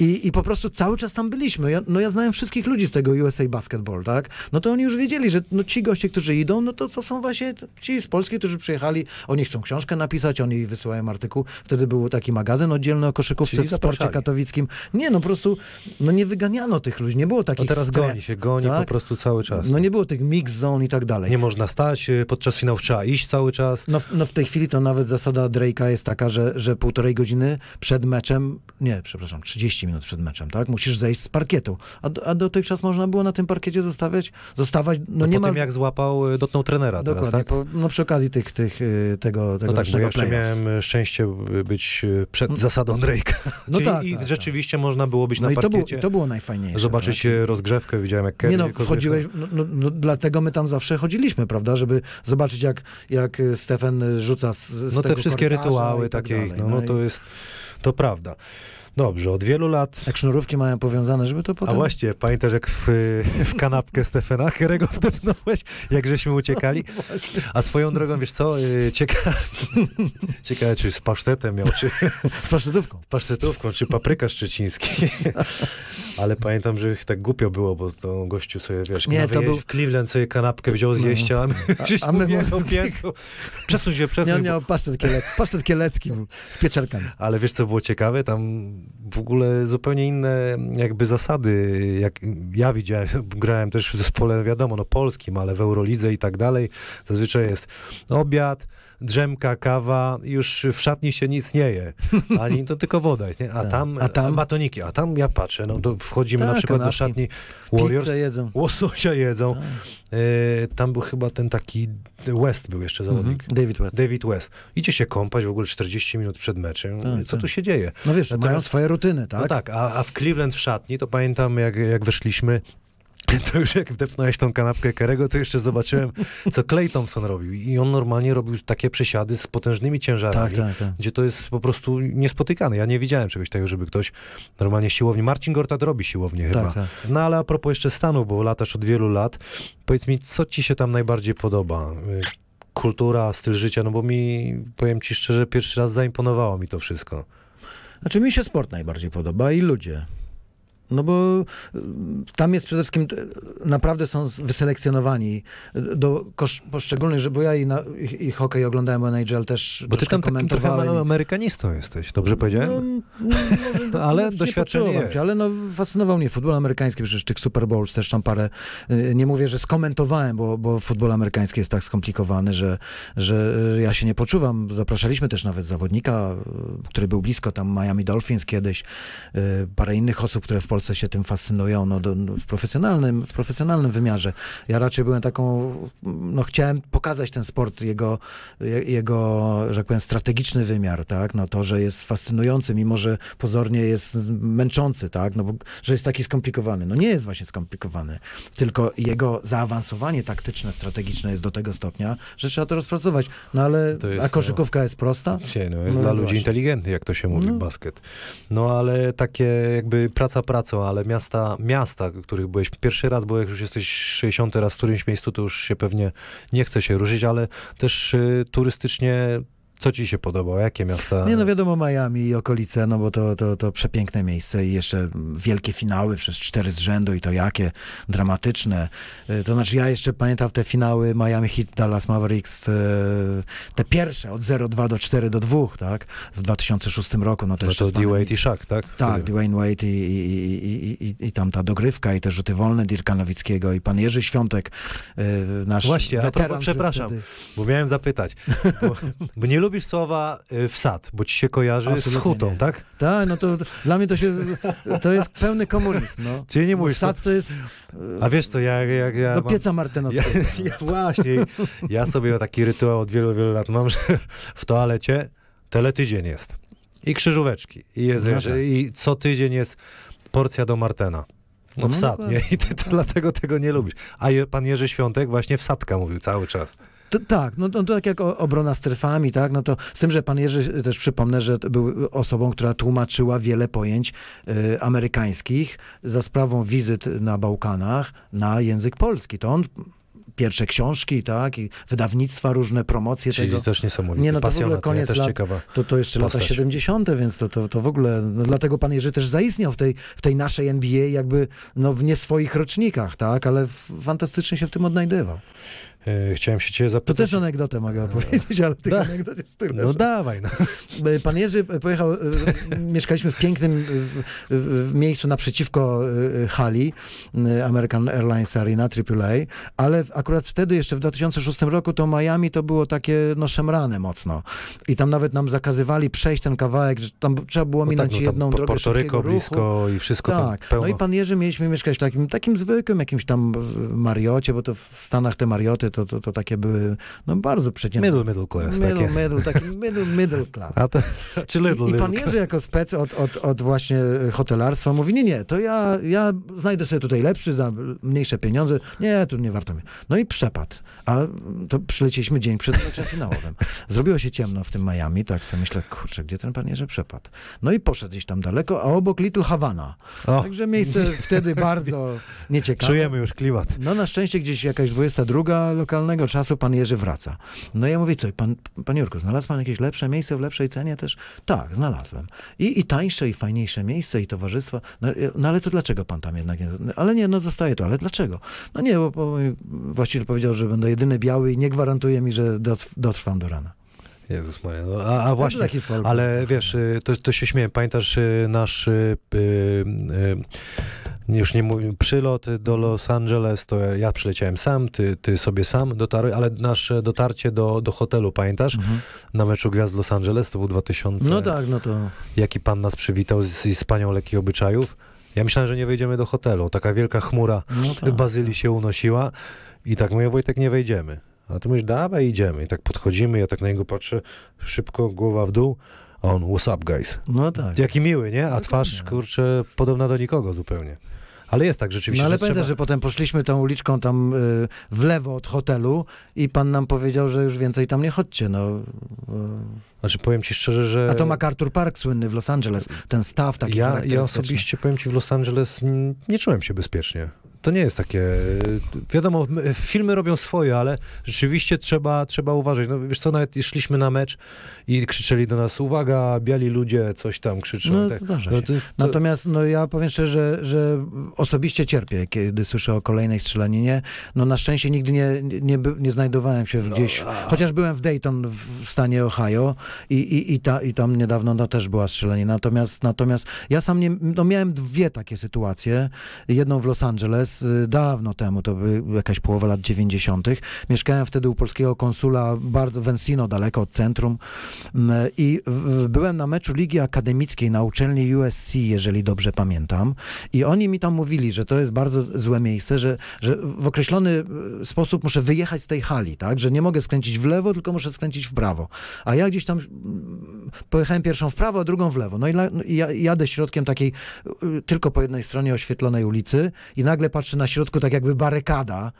I, I po prostu cały czas tam byliśmy. Ja, no ja znałem wszystkich ludzi z tego USA Basketball, tak? No to oni już wiedzieli, że no, ci goście, którzy idą, no to, to są właśnie ci z Polski, którzy przyjechali, oni chcą książkę napisać, oni wysyłają artykuł. Wtedy był taki magazyn oddzielny o koszykówce Czyli w sporcie zapraszali. katowickim. Nie, no po prostu, no nie wyganiano tych ludzi, nie było No takich teraz stref, goni się, goni tak? po prostu cały czas. No nie było tych mix zone i tak dalej. Nie można stać, y, podczas finałów trzeba iść cały czas. No, w- no w tej chwili to nawet zasada Drake'a jest taka, że, że półtorej godziny przed meczem, nie, przepraszam, 30 minut przed meczem, tak? Musisz zejść z parkietu. A, do- a dotychczas można było na tym parkiecie zostawiać, zostawać, no, No, nie po ma... tym jak złapał, y, dotknął trenera Dokładnie, teraz, tak? po, no przy okazji tych, tych, y, tego, tego No tak, bo ja jeszcze miałem szczęście być przed zasadą Drake'a. No tak, i tak, rzeczywiście można było być No na i to, było, parkiecie, i to było najfajniejsze. zobaczyć tak? rozgrzewkę, widziałem jak Kerry Nie no, wchodziłeś, no, no, no, dlatego my tam zawsze chodziliśmy, prawda, żeby zobaczyć jak, jak y, Stefan rzuca z, z No te wszystkie rytuały tak takie, no, no i- to jest, to prawda. Dobrze, od wielu lat Jak sznurówki mają powiązane, żeby to potem... A właśnie, pamiętasz jak w, w kanapkę Stefana Kerego wdepnąłeś, jak żeśmy uciekali? A swoją drogą, wiesz co, y, ciekawe, ciekawe czy z pasztetem miał, czy Z pasztetówką. z pasztetówką, czy papryka szczeciński. Ale pamiętam, że tak głupio było, bo to gościu sobie, wiesz, Nie, to był- w Cleveland sobie kanapkę wziął zjeść, a my, A- a my piętą. Przesuń się, Nie, przesuń. on bo- miał pasztet kielecki, pasztet kielecki był z pieczarkami. Ale wiesz, co było ciekawe? Tam w ogóle zupełnie inne jakby zasady, jak ja widziałem, grałem też w zespole, wiadomo, no polskim, ale w Eurolidze i tak dalej, zazwyczaj jest obiad, drzemka, kawa, już w szatni się nic nie je, ani to tylko woda jest, nie? A Tak. tam, A tam? batoniki, a tam ja patrzę, no to wchodzimy na Tak, przykład do kanapki. szatni Warriors, jedzą. łososia jedzą, Tak. e, tam był chyba ten taki West był jeszcze zawodnik. Mhm. David West. David West. Idzie się kąpać w ogóle 40 minut przed meczem. Tak, Co tak. tu się dzieje? No wiesz, Natomiast- mają swoje rutyny, tak? No tak, a, a w Cleveland w szatni, to pamiętam jak, jak weszliśmy, to już jak wdepnąłeś tą kanapkę Kerego, to jeszcze zobaczyłem, co Clay Thompson robił. I on normalnie robił takie przesiady z potężnymi ciężarami. tak, tak, tak. Gdzie to jest po prostu niespotykane. Ja nie widziałem czegoś takiego, żeby ktoś normalnie siłowni. Marcin Gortat robi siłownię chyba. tak, tak. No ale a propos jeszcze stanu, bo latasz od wielu lat, powiedz mi, co ci się tam najbardziej podoba? Y, Kultura, styl życia, no bo mi, powiem ci szczerze, pierwszy raz zaimponowało mi to wszystko. Znaczy mi się sport najbardziej podoba i ludzie. No bo y, tam jest przede wszystkim, naprawdę są wyselekcjonowani y, do kosz, poszczególnych, bo ja i, na, i, i hokej oglądałem NHL też Bo ty tam takim trochę komentowałem. i- amerykanistą jesteś, dobrze powiedziałem? No, no, może- Ale nie doświadczenie jest. Się, ale no, fascynował mnie futbol amerykański, przecież tych Super Bowls też tam parę, y, nie mówię, że skomentowałem, bo, bo futbol amerykański jest tak skomplikowany, że, że ja się nie poczuwam. Zapraszaliśmy też nawet zawodnika, który był blisko tam Miami Dolphins kiedyś, parę innych osób, które w Polsce się tym fascynują, no, do, no, w, profesjonalnym, w profesjonalnym wymiarze. Ja raczej byłem taką, no chciałem pokazać ten sport, jego, je- jego, że tak powiem, strategiczny wymiar, tak, no to, że jest fascynujący, mimo że pozornie jest męczący, tak, no bo, że jest taki skomplikowany. No nie jest właśnie skomplikowany, tylko jego zaawansowanie taktyczne, strategiczne jest do tego stopnia, że trzeba to rozpracować. No ale, jest, a koszykówka jest prosta? Dzisiaj, no, jest No dla więc ludzi właśnie. inteligentnych, jak to się mówi, No. basket. No ale takie jakby praca ale miasta, miasta, których byłeś pierwszy raz, bo jak już jesteś 60 raz w którymś miejscu, to już się pewnie nie chce się ruszyć, ale też y, turystycznie co ci się podobało? Jakie miasta? Nie no wiadomo Miami i okolice, no bo to, to, to przepiękne miejsce i jeszcze wielkie finały przez cztery z rzędu i to jakie dramatyczne. E, To znaczy ja jeszcze pamiętam te finały Miami Heat, Dallas Mavericks, e, te pierwsze od 0-2 do 4 do 2, tak? W 2006 roku, no to no to D-Wade i Shaq, tak? Tak. Dwayne Wade i, i, i, i, i tam ta dogrywka i te rzuty wolne Dirka Nowickiego i pan Jerzy Świątek, e, nasz Właśnie, a weteran. propos, który przepraszam, wtedy- Bo miałem zapytać, bo, bo nie lubisz słowa y, wsad, bo ci się kojarzy z Absolutnie hutą, nie. tak? Tak, no to, dla mnie to się, to jest pełny komunizm, no. Czyli nie Bo mówisz, Wsad to jest a wiesz co, ja, jak ja do mam- pieca Ja, ja właśnie, ja sobie taki rytuał od wielu, wielu lat mam, że w toalecie teletydzień jest. I krzyżóweczki. I, jest, No tak. I co tydzień jest porcja do Martena. No No wsad, nie? I ty to dlatego tego nie lubisz. A je, pan Jerzy Świątek właśnie wsadka mówił cały czas. To, tak, no, no to tak jak obrona strefami, tak, no to z tym, że pan Jerzy, też przypomnę, że był osobą, która tłumaczyła wiele pojęć y, amerykańskich za sprawą wizyt na Bałkanach na język polski. To on pierwsze książki, tak, i wydawnictwa różne, promocje Czyli tego. też niesamowite. Nie, no to w ogóle koniec też lat- ciekawa. To, to jeszcze lata Postać. 70., więc to, to, to w ogóle, no dlatego pan Jerzy też zaistniał w tej, w tej naszej NBA jakby, no w nie swoich rocznikach, tak, ale fantastycznie się w tym odnajdywał. E, chciałem się To zapytać. też anegdotę mogę opowiedzieć, ale tych Da. anegdot jest tyle. No że- dawaj, no. Pan Jerzy pojechał, y, mieszkaliśmy w pięknym w, w, miejscu naprzeciwko hali American Airlines Arena AAA, ale akurat wtedy, jeszcze w 2006 roku, to Miami to było takie no szemrane mocno. I tam nawet nam zakazywali przejść ten kawałek, że tam trzeba było no minąć tak, no, tam jedną drogę Porto ruchu. blisko i wszystko tam Tak, pełno. no i pan Jerzy mieliśmy mieszkać w takim, takim zwykłym jakimś tam Mariocie, bo to w Stanach te Marioty to, to, to takie były, no bardzo przeciętne. Middle, middle class, middle, takie. middle, taki middle, middle class. A to, czy little, I, I pan little. Jerzy jako spec od, od, od właśnie hotelarstwa mówi, nie, nie, to ja, ja znajdę sobie tutaj lepszy za mniejsze pieniądze. Nie, tu nie warto mi. No i przepadł. A to przylecieliśmy dzień przed meczem finałowym. Zrobiło się ciemno w tym Miami, tak sobie myślę, kurczę, gdzie ten pan Jerzy przepadł? No i poszedł gdzieś tam daleko, a obok Little Havana. O, Także miejsce wtedy bardzo nieciekawe. czujemy już klimat. No na szczęście gdzieś jakaś 22 lokalnego czasu pan Jerzy wraca. No ja mówię, co, pan, pan Jurku, znalazł pan jakieś lepsze miejsce w lepszej cenie też? Tak, znalazłem. I, i tańsze, i fajniejsze miejsce, i towarzystwo. No, no ale to dlaczego pan tam jednak nie... Ale nie, no zostaje to, ale dlaczego? No nie, bo, bo właściciel powiedział, że będę jedyny biały i nie gwarantuje mi, że dotr- dotrwam do rana. Jezus Maria, no, a, a właśnie, taki folk. ale wiesz, y, to, to się śmieję, pamiętasz y, nasz y, y, y, już nie mówię, przylot do Los Angeles, to ja przyleciałem sam, ty, ty sobie sam dotarłeś, ale nasze dotarcie do, do hotelu, pamiętasz? Mhm. Na meczu Gwiazd Los Angeles, to był 2000. No tak, no to... Jaki pan nas przywitał z, z panią lekkich obyczajów? Ja myślałem, że nie wejdziemy do hotelu. Taka wielka chmura No tak. bazylii się unosiła i tak mówię, Wojtek, nie wejdziemy. A ty mówisz, dawaj, idziemy. I tak podchodzimy, ja tak na niego patrzę, szybko, głowa w dół, a on, what's up, guys? No tak. Jaki miły, nie? A Dokładnie. twarz, kurczę, podobna do nikogo zupełnie. Ale jest tak rzeczywiście, No ale że pamiętasz, trzeba... że potem poszliśmy tą uliczką tam y, w lewo od hotelu i pan nam powiedział, że już więcej tam nie chodźcie. No. Znaczy, powiem ci szczerze, że... A to MacArthur Park słynny w Los Angeles, ten staw taki ja, ja osobiście, powiem ci, w Los Angeles nie czułem się bezpiecznie. To nie jest takie... Wiadomo, filmy robią swoje, ale rzeczywiście trzeba, trzeba uważać. No wiesz co, nawet szliśmy na mecz i krzyczeli do nas, uwaga, biali ludzie, coś tam krzyczą. No, tak. zdarza No, to, to, Natomiast no, ja powiem szczerze, że, że osobiście cierpię, kiedy słyszę o kolejnej strzelaninie. No na szczęście nigdy nie, nie, nie znajdowałem się gdzieś, chociaż byłem w Dayton w stanie Ohio i, i, i, ta, i tam niedawno no, też była strzelanina. Natomiast, natomiast ja sam nie, no, miałem dwie takie sytuacje. Jedną w Los Angeles y, dawno temu, to by jakaś połowa lat 90. Mieszkałem wtedy u polskiego konsula bardzo w daleko od centrum Mm, i byłem na meczu Ligi Akademickiej na uczelni USC, jeżeli dobrze pamiętam. I oni mi tam mówili, że to jest bardzo złe miejsce, że, że w określony e, sposób muszę wyjechać z tej hali, tak? Że nie mogę skręcić w lewo, tylko muszę skręcić w prawo. A ja gdzieś tam mm, pojechałem pierwszą w prawo, a drugą w lewo. No i no jadę środkiem takiej y, tylko po jednej stronie oświetlonej ulicy i nagle patrzę na środku tak jakby barykada,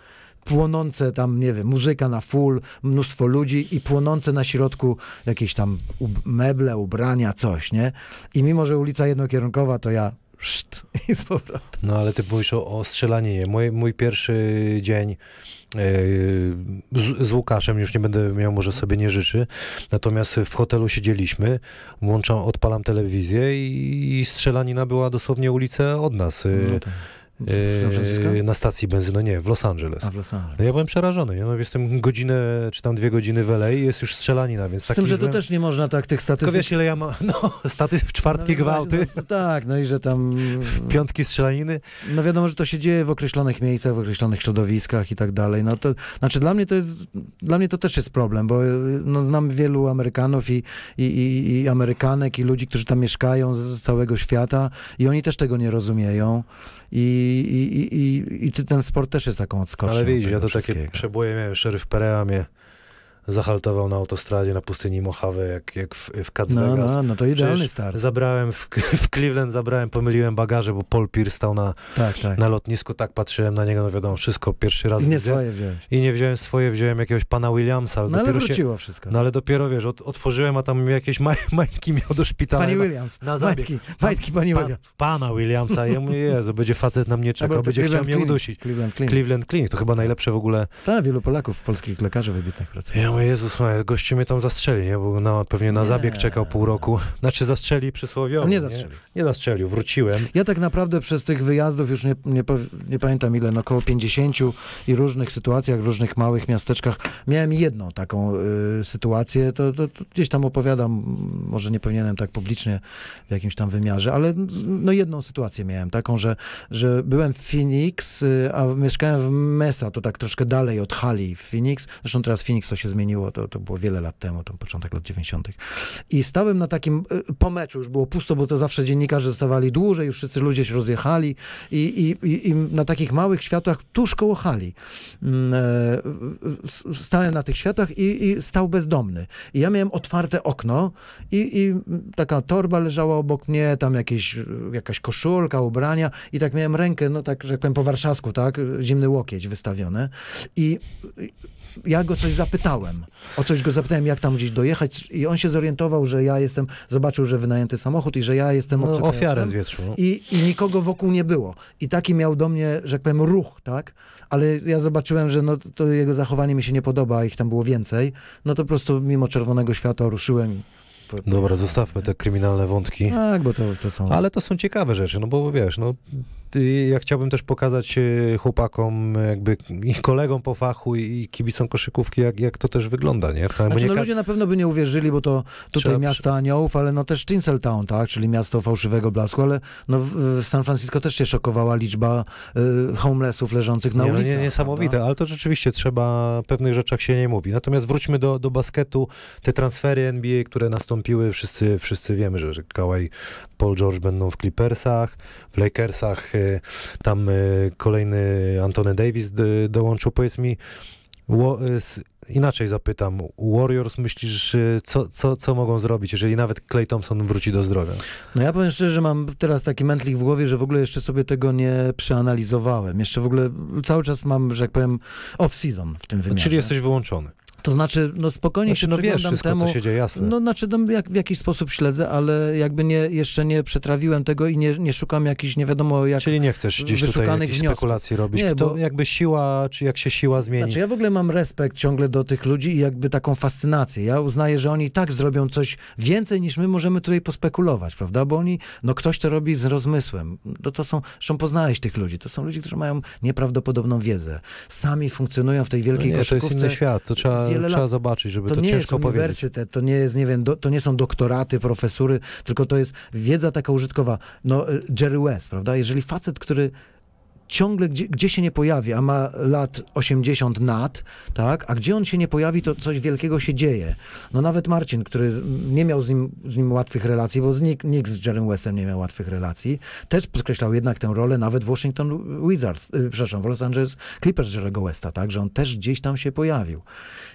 płonące tam, nie wiem, muzyka na full, mnóstwo ludzi i płonące na środku jakieś tam ub- meble, ubrania, coś, nie? I mimo, że ulica jednokierunkowa, to ja szt, i z powrotem. No ale ty mówisz o, o strzelaninie. Mój, mój pierwszy dzień e, z, z Łukaszem, już nie będę miał, może sobie nie życzy, natomiast w hotelu siedzieliśmy, włączam, odpalam telewizję i, i strzelanina była dosłownie ulicę od nas. e, No to- e, na stacji benzyny, nie, w Los Angeles. A w Los Angeles. No ja byłem przerażony. Ja no, jestem godzinę, czy tam dwie godziny w LA i jest już strzelanina, więc Z tym, że to też nie można tak tych Tylko statystyk... wiesz, ile ja mam, no, staty, czwartki No, gwałty, No, tak, no i że tam... piątki strzelaniny. No wiadomo, że to się dzieje w określonych miejscach, w określonych środowiskach i tak dalej. No to, znaczy dla mnie to jest, dla mnie to też jest problem, bo no, znam wielu Amerykanów i, i, i, i Amerykanek i ludzi, którzy tam mieszkają z całego świata i oni też tego nie rozumieją i, i, i, i, ten sport też jest taką odskocznią Ale widzisz, ja to takie przeboje miałem. Szeryf Perea mnie zahaltował na autostradzie na pustyni Mojave, jak, jak w, w Cats No, Vegas. no, no to idealny Przecież start. Zabrałem w, w Cleveland, zabrałem, pomyliłem bagaże, bo Paul Pierce stał na, Tak, tak. na lotnisku, tak patrzyłem na niego, no wiadomo, wszystko pierwszy raz I nie widzę. swoje wziąłeś. I nie wziąłem swoje, wziąłem jakiegoś pana Williamsa, ale No ale dopiero się, wróciło wszystko. no ale dopiero, wiesz, od, otworzyłem, a tam jakieś maj, majtki miał do szpitala. Pani Williams. na zabieg. Majtki, majtki pani Pan, Williams. pana Williamsa. I ja mówię, Jezu, będzie facet na mnie czekał, będzie chciał Cleveland mnie Clinic. udusić. Cleveland Clinic. Cleveland Clinic, to chyba najlepsze w ogóle Tak, wielu Polaków, polskich lekarzy wybitnych pracuje. Ja Jezus, słuchaj, gościu mnie tam zastrzeli, nie? Bo na, pewnie na Nie. zabieg czekał pół roku. Znaczy zastrzeli przysłowiowo. Nie zastrzelił. Nie zastrzelił, wróciłem. Ja tak naprawdę przez tych wyjazdów już nie, nie, nie pamiętam ile, no około 50 i różnych sytuacjach, w różnych małych miasteczkach miałem jedną taką y, sytuację, to, to, to gdzieś tam opowiadam, może nie powinienem tak publicznie w jakimś tam wymiarze, ale no jedną sytuację miałem taką, że, że byłem w Phoenix, y, a mieszkałem w Mesa, to tak troszkę dalej od Hali w Phoenix, zresztą teraz Phoenix to się zmieniło, to, to było wiele lat temu, to początek lat 90. I stałem na takim, y, po meczu już było pusto, bo to zawsze dziennikarze zostawali dłużej, już wszyscy ludzie się rozjechali i, i, i, i na takich małych światłach tuż koło hali mm, e, stałem na tych światłach i, i stał bezdomny. I ja miałem otwarte okno i, i taka torba leżała obok mnie, tam jakieś, jakaś koszulka, ubrania i tak miałem rękę, no tak, że powiem po warszawsku, tak, zimny łokieć wystawione i ja go coś zapytałem. O coś go zapytałem, jak tam gdzieś dojechać i on się zorientował, że ja jestem, zobaczył, że wynajęty samochód i że ja jestem No, obcokrajowcem. ofiarę z wietrzu. No. I, I nikogo wokół nie było. I taki miał do mnie, że tak powiem, ruch, tak? Ale ja zobaczyłem, że no, to jego zachowanie mi się nie podoba, a ich tam było więcej. No to po prostu mimo czerwonego światła ruszyłem. i Dobra, zostawmy te kryminalne wątki. Tak, bo to, to są... Ale to są ciekawe rzeczy, no bo wiesz, no ja chciałbym też pokazać y, chłopakom, jakby ich kolegom po fachu i, kibicom koszykówki, jak, jak to też wygląda, nie? W samym, Znaczy, no, ludzie na pewno by nie uwierzyli, bo to tutaj Trzeba miasto aniołów, ale no też Tinseltown, tak, czyli miasto fałszywego blasku, ale no w, San Francisco też się szokowała liczba y, homelessów leżących na nie, no, ulicach. nie, niesamowite, prawda? ale to rzeczywiście trzeba, o pewnych rzeczach się nie mówi. Natomiast wróćmy do, do basketu. Te transfery NBA, które nastąpiły, wszyscy, wszyscy wiemy, że, Kawhi, Paul George będą w Clippersach, w Lakersach, y, tam y, kolejny Anthony Davis do, dołączył. Powiedz mi, y, inaczej zapytam, Warriors myślisz, y, co, co, co mogą zrobić, jeżeli nawet Clay Thompson wróci do zdrowia? No ja powiem szczerze, że mam teraz taki mętlik w głowie, że w ogóle jeszcze sobie tego nie przeanalizowałem. Jeszcze w ogóle cały czas mam, że jak powiem, off-season w tym wymiarze. Czyli jesteś wyłączony. To znaczy, no spokojnie Znaczy, się no wiesz wszystko, temu. co się dzieje, jasne. No, znaczy, no, jak, w jakiś sposób śledzę, ale jakby nie, jeszcze nie przetrawiłem tego i nie, nie szukam jakichś, nie wiadomo jak... Czyli nie chcesz gdzieś tutaj jakichś wniosków. spekulacji robić. Nie, Kto, bo- jakby siła, czy jak się siła zmieni. Znaczy, ja w ogóle mam respekt ciągle do tych ludzi i jakby taką fascynację. Ja uznaję, że oni i tak zrobią coś więcej niż my możemy tutaj pospekulować, prawda? Bo oni, no ktoś to robi z rozmysłem. No to są, zresztą poznałeś tych ludzi. To są ludzie, którzy mają nieprawdopodobną wiedzę. Sami funkcjonują w tej no wielkiej nie, to jest koszykówce. inny świat, to trzeba, wiele trzeba lat. zobaczyć, żeby To, to, nie jest ciężko powiedzieć. uniwersytet, to nie jest, nie wiem, do, to nie są doktoraty, profesury, tylko to jest wiedza taka użytkowa. No, y, Jerry West, prawda? Jeżeli facet, który ciągle gdzie, gdzie się nie pojawi, a ma lat 80 nad, tak? A gdzie on się nie pojawi, to coś wielkiego się dzieje. No nawet Marcin, który nie miał z nim, z nim łatwych relacji, bo z nikt, nikt z Jerrym Westem nie miał łatwych relacji, też podkreślał jednak tę rolę nawet w Washington Wizards, y, przepraszam, w Los Angeles Clippers Jerry'ego Westa, tak? Że on też gdzieś tam się pojawił.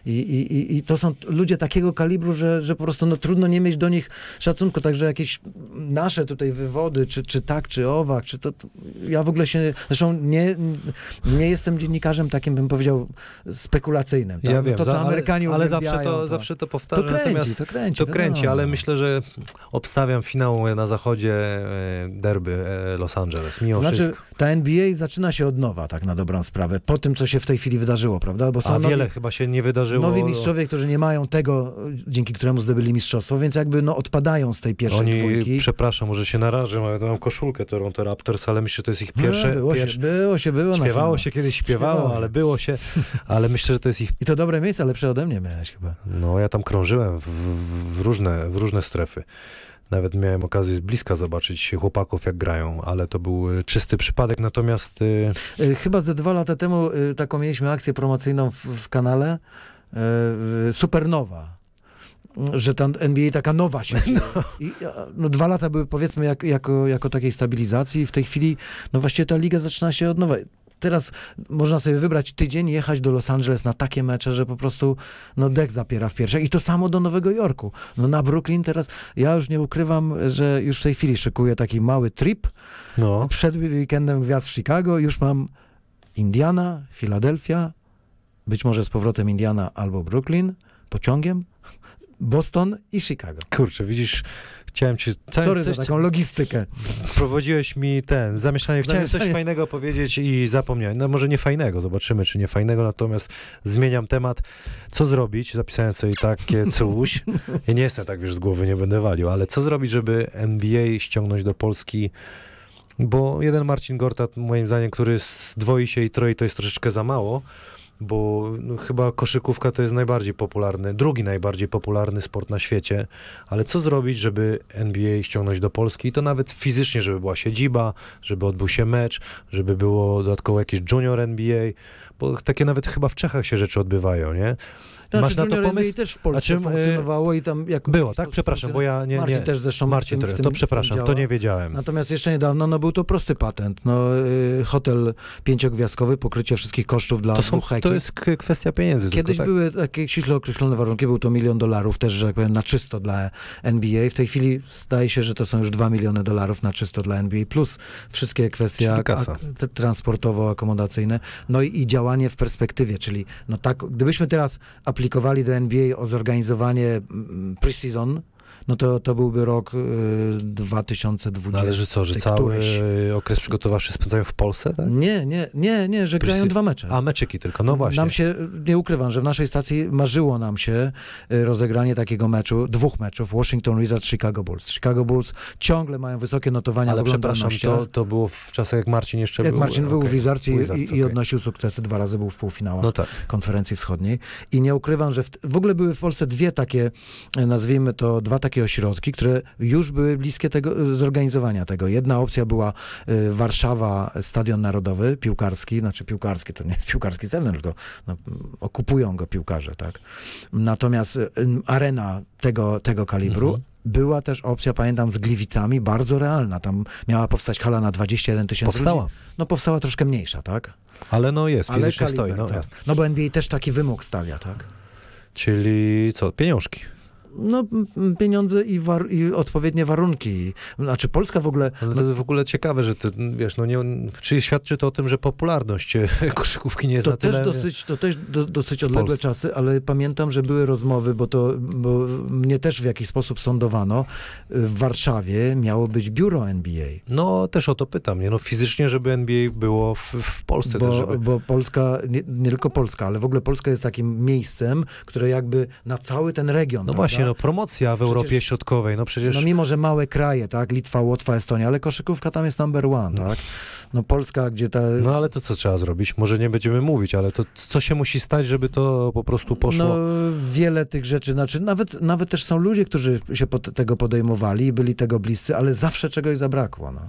I, i, i- to są ludzie takiego kalibru, że, że po prostu no, trudno nie mieć do nich szacunku. Także jakieś nasze tutaj wywody, czy, czy tak, czy owak, czy to, to ja w ogóle się, zresztą nie, nie jestem dziennikarzem takim, bym powiedział, spekulacyjnym. Tak? Ja wiem, to, co za- ale- Amerykanie ale zawsze uwielbiają, to, zawsze to to powtarzam. kręci, Natomiast to kręci. to kręci, wiadomo. ale myślę, że obstawiam finał na zachodzie e, derby e, Los Angeles, mimo To znaczy, wszystko. ta NBA zaczyna się od nowa, tak na dobrą sprawę, po tym, co się w tej chwili wydarzyło, prawda? Bo są A nowi- wiele chyba się nie wydarzyło. Nowi mistrzowie, którzy nie mają tego, dzięki któremu zdobyli mistrzostwo, więc jakby no, odpadają z tej pierwszej Oni, dwójki. przepraszam, może się narażę, ale mam koszulkę Toronto Raptors, ale myślę, że to jest ich No, pierwsze... było, pierwsze było się, było na śpiewało finał. się kiedyś, śpiewało, Śpiewało. ale było się, ale myślę, że to jest ich I to dobre miejsce, lepsze ode mnie miałeś chyba. No, ja tam krążyłem w, w, różne, w różne strefy. Nawet miałem okazję z bliska zobaczyć chłopaków, jak grają, ale to był y, czysty przypadek. Natomiast y, Y, Chyba ze dwa lata temu taką mieliśmy akcję promocyjną w, w kanale Supernowa. Że ta NBA taka nowa się dzieje. I, no, dwa lata były powiedzmy jak, jako, jako takiej stabilizacji i w tej chwili no właściwie ta liga zaczyna się od nowa. Teraz można sobie wybrać tydzień, jechać do Los Angeles na takie mecze, że po prostu no dek zapiera w piersiach. I to samo do Nowego Jorku. No na Brooklyn teraz, ja już nie ukrywam, że już w tej chwili szykuję taki mały trip, no, przed weekendem gwiazd w Chicago już mam Indiana, Filadelfia, być może z powrotem Indiana albo Brooklyn, pociągiem, Boston i Chicago. kurczę, widzisz, chciałem ci... Cały, Sorry coś, za taką logistykę. Prowadziłeś mi ten, zamieszanie. Chciałem coś Zamieszanie. fajnego powiedzieć i zapomniałem. No może nie fajnego, zobaczymy, czy nie fajnego, natomiast zmieniam temat. Co zrobić? Zapisałem sobie takie coś. Ja nie jestem tak, wiesz, z głowy nie będę walił, ale co zrobić, żeby NBA ściągnąć do Polski? Bo jeden Marcin Gortat, moim zdaniem, który zdwoi się i troi, to jest troszeczkę za mało, bo no, chyba koszykówka to jest najbardziej popularny, drugi najbardziej popularny sport na świecie, ale co zrobić, żeby NBA ściągnąć do Polski i to nawet fizycznie, żeby była siedziba, żeby odbył się mecz, żeby było dodatkowo jakiś junior NBA, bo takie nawet chyba w Czechach się rzeczy odbywają, nie? Znaczy, Masz na to Junior pomysł? NBA też w Polsce czym, y, funkcjonowało i tam jako... Było, tak? Przepraszam, bo ja nie... Marcin nie też zresztą Marcin, tym, to, tym, to przepraszam, to nie wiedziałem. Natomiast jeszcze niedawno no, był to prosty patent. No, y, hotel pięciogwiazdkowy, pokrycie wszystkich kosztów dla To, są, dwóch to jest kwestia pieniędzy. Kiedyś tylko, tak? były takie ściśle określone warunki, był to milion dolarów też, że tak powiem, na czysto dla NBA. W tej chwili zdaje się, że to są już dwa miliony dolarów na czysto dla NBA, plus wszystkie kwestie ak- ak- transportowo-akomodacyjne, no i, i działanie w perspektywie, czyli no tak, gdybyśmy teraz aplikowali do NBA o zorganizowanie mm, pre-season, no to, to byłby rok y, 2020. No ale że co, że cały któryś. okres przygotowawczy spędzają w Polsce, tak? Nie, nie, nie, nie, że grają dwa mecze. A meczyki tylko, no właśnie. Nam się, nie ukrywam, że w naszej stacji marzyło nam się y, rozegranie takiego meczu, dwóch meczów, Washington Wizards, Chicago Bulls. Chicago Bulls ciągle mają wysokie notowania Ale w przepraszam, to, to było w czasach, jak Marcin jeszcze Jak był? Marcin był w Okej. Wizards i, Wizards, i, i okej. odnosił sukcesy, dwa razy był w półfinałach No tak. konferencji wschodniej. I nie ukrywam, że w, w ogóle były w Polsce dwie takie, nazwijmy to, dwa takie ośrodki, które już były bliskie tego, e, zorganizowania tego. Jedna opcja była e, Warszawa, Stadion Narodowy, piłkarski, znaczy piłkarski, to nie jest piłkarski cel, tylko no, okupują go piłkarze, tak. Natomiast e, arena tego, tego kalibru Mhm. była też opcja, pamiętam, z Gliwicami, bardzo realna. Tam miała powstać hala na 21 tysięcy Powstała, ludzi. No powstała troszkę mniejsza, tak? ale no jest, Ale fizycznie kaliber, stoi. No, tak. no bo NBA też taki wymóg stawia, tak? Czyli co, pieniążki. No pieniądze i, war, i odpowiednie warunki. Znaczy Polska w ogóle... Ale No, to w ogóle ciekawe, że ty, wiesz, no nie, czy świadczy to o tym, że popularność e, koszykówki nie jest to na też, tyle... dosyć, to też do, dosyć odległe Polsce. czasy, ale pamiętam, że były rozmowy, bo to bo mnie też w jakiś sposób sądowano. W Warszawie miało być biuro NBA. No też o to pytam, nie? No fizycznie, żeby NBA było w, w Polsce też, Bo, żeby... bo Polska, nie, nie tylko Polska, ale w ogóle Polska jest takim miejscem, które jakby na cały ten region. No prawda? właśnie, no promocja w Przecież- Europie Środkowej, no przecież... No mimo, że małe kraje, tak, Litwa, Łotwa, Estonia, ale koszykówka tam jest number one, tak? No Polska, gdzie ta... No ale to co trzeba zrobić? Może nie będziemy mówić, ale to co się musi stać, żeby to po prostu poszło? No, wiele tych rzeczy, znaczy nawet, nawet też są ludzie, którzy się pod, tego podejmowali i byli tego bliscy, ale zawsze czegoś zabrakło, no.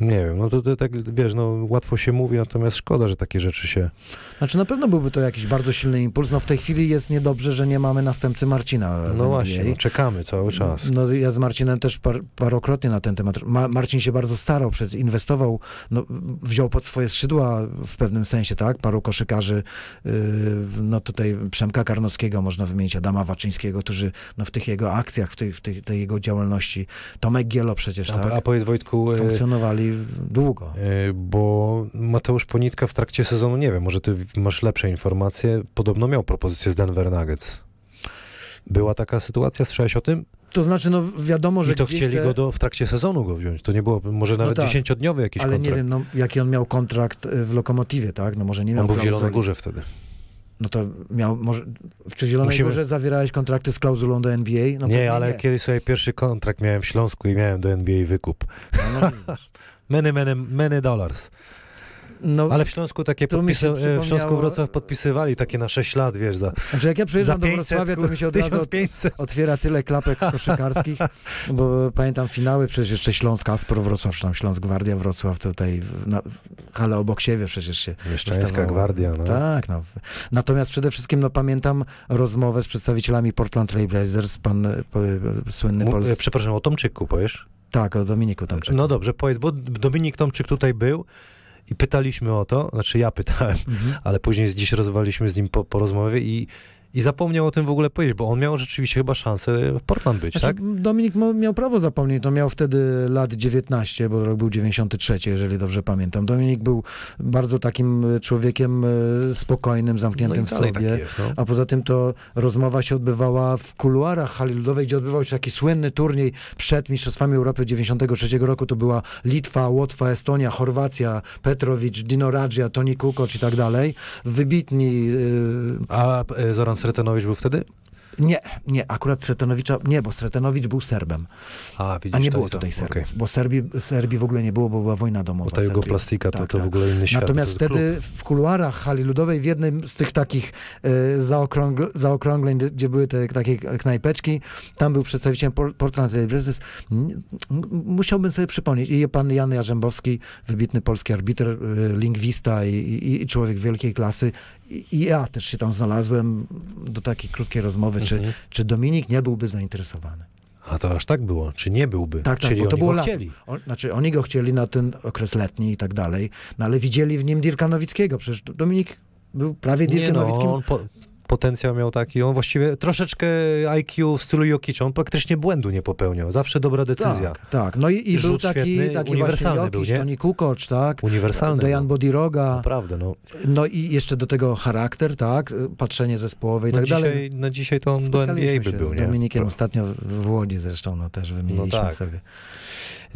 Nie wiem, no to, to tak, wiesz, no łatwo się mówi, natomiast szkoda, że takie rzeczy się... Znaczy na pewno byłby to jakiś bardzo silny impuls, no w tej chwili jest niedobrze, że nie mamy następcy Marcina No właśnie, no, czekamy cały czas. No ja z Marcinem też par, parokrotnie na ten temat. Ma, Marcin się bardzo starał, przed, inwestował, no, wziął pod swoje skrzydła w pewnym sensie, tak? Paru koszykarzy, yy, no tutaj Przemka Karnowskiego można wymienić, Adama Waczyńskiego, którzy no, w tych jego akcjach, w tej, w tej, tej jego działalności, Tomek Gielo przecież, A, tak? a powiedz Wojtku, e, Długo. e, bo Mateusz Ponitka w trakcie sezonu, nie wiem, może ty masz lepsze informacje, podobno miał propozycję z Denver Nuggets. Była taka sytuacja, słyszałeś o tym? To znaczy, no wiadomo, że I to chcieli te- go do, w trakcie sezonu go wziąć. To nie było może nawet tak. dziesięciodniowy jakiś ale kontrakt. nie wiem, no, jaki on miał kontrakt y, w Lokomotywie, tak? No może nie miał On był w Zielonej. Górze wtedy. No to miał, może, czy w Zielonej Musimy- Górze zawierałeś kontrakty z klauzulą do NBA? No nie, ale nie. kiedyś sobie pierwszy kontrakt miałem w Śląsku i miałem do NBA wykup. No, no. Many, many, many dollars. no, Ale w Śląsku takie podpisy, e, w Śląsku Wrocław podpisywali takie na 6 lat, wiesz, za, znaczy jak ja przyjeżdżam do 500, Wrocławia, to mi się od razu 1500. otwiera tyle klapek koszykarskich, bo pamiętam finały, przecież jeszcze Śląsk Aspro Wrocław, czy tam Śląsk Gwardia Wrocław, tutaj na, hale obok siebie przecież się Mieszczańska gwardia, no. Tak, no. Natomiast przede wszystkim no, pamiętam rozmowę z przedstawicielami Portland Trail Blazers, pan e, po, e, słynny Mu- Pol... e, Przepraszam, o Tomczyku powiesz? Tak, o Dominiku tam No dobrze, powiedz, bo Dominik Tomczyk tutaj był i pytaliśmy o to, znaczy ja pytałem, Mhm. ale później dziś rozmawialiśmy z nim po, po rozmowie i, i zapomniał o tym w ogóle powiedzieć, bo on miał rzeczywiście chyba szansę w Portland być, Znaczy, tak? Dominik miał prawo zapomnieć, to miał wtedy lat 19, bo rok był 93, jeżeli dobrze pamiętam. Dominik był bardzo takim e, człowiekiem e, spokojnym, No zamkniętym i w sobie. tak jest, no. A poza tym to rozmowa się odbywała w kuluarach hali ludowej, gdzie odbywał się taki słynny turniej przed Mistrzostwami Europy 93 roku. To była Litwa, Łotwa, Estonia, Chorwacja, Petrowicz, Dino Radżia, Toni Kukoc i tak dalej. Wybitni... y, A Zoran Sretenowicz był wtedy? nie, nie, akurat Sretenowicza... Nie, bo Sretenowicz był Serbem. A, widzisz, A nie to było jest to. tutaj Serbów, Okej. bo Serbii, Serbii w ogóle nie było, bo była wojna domowa. Bo ta w jugoplastika to, Tak, to w tak. ogóle inny świat. Natomiast to wtedy w kuluarach hali ludowej, w jednym z tych takich e, zaokrągl- zaokrągleń, gdzie- były te takie knajpeczki, tam był przedstawiciel Por- Portland m- Musiałbym sobie przypomnieć. I pan Jan Jarzębowski, wybitny polski arbiter, e, lingwista i, i, i człowiek wielkiej klasy. I, ja też się tam znalazłem do takiej krótkiej rozmowy, czy, Mhm. czy Dominik nie byłby zainteresowany. A to aż tak było, czy nie byłby? Tak, tak, Czyli bo to było go chcieli. On, znaczy, oni go chcieli na ten okres letni i tak dalej, no ale widzieli w nim Dirka Nowickiego. Przecież Dominik był prawie Nie Dirkiem no, Nowickim. on po, potencjał miał taki, on właściwie troszeczkę IQ w stylu Jokic, on praktycznie błędu nie popełniał, zawsze dobra decyzja. Tak, tak. No i, i był taki, świetny, taki uniwersalny właśnie był, Jokic, nie? Toni Kukoc, tak? Uniwersalny. Dejan. Bodiroga. Naprawdę, no. No i jeszcze do tego charakter, tak? Patrzenie zespołowe i no tak dzisiaj, dalej. Na dzisiaj to on do NBA by był, z nie? Dominikiem ostatnio w Łodzi zresztą, no też wymieniliśmy tak. sobie.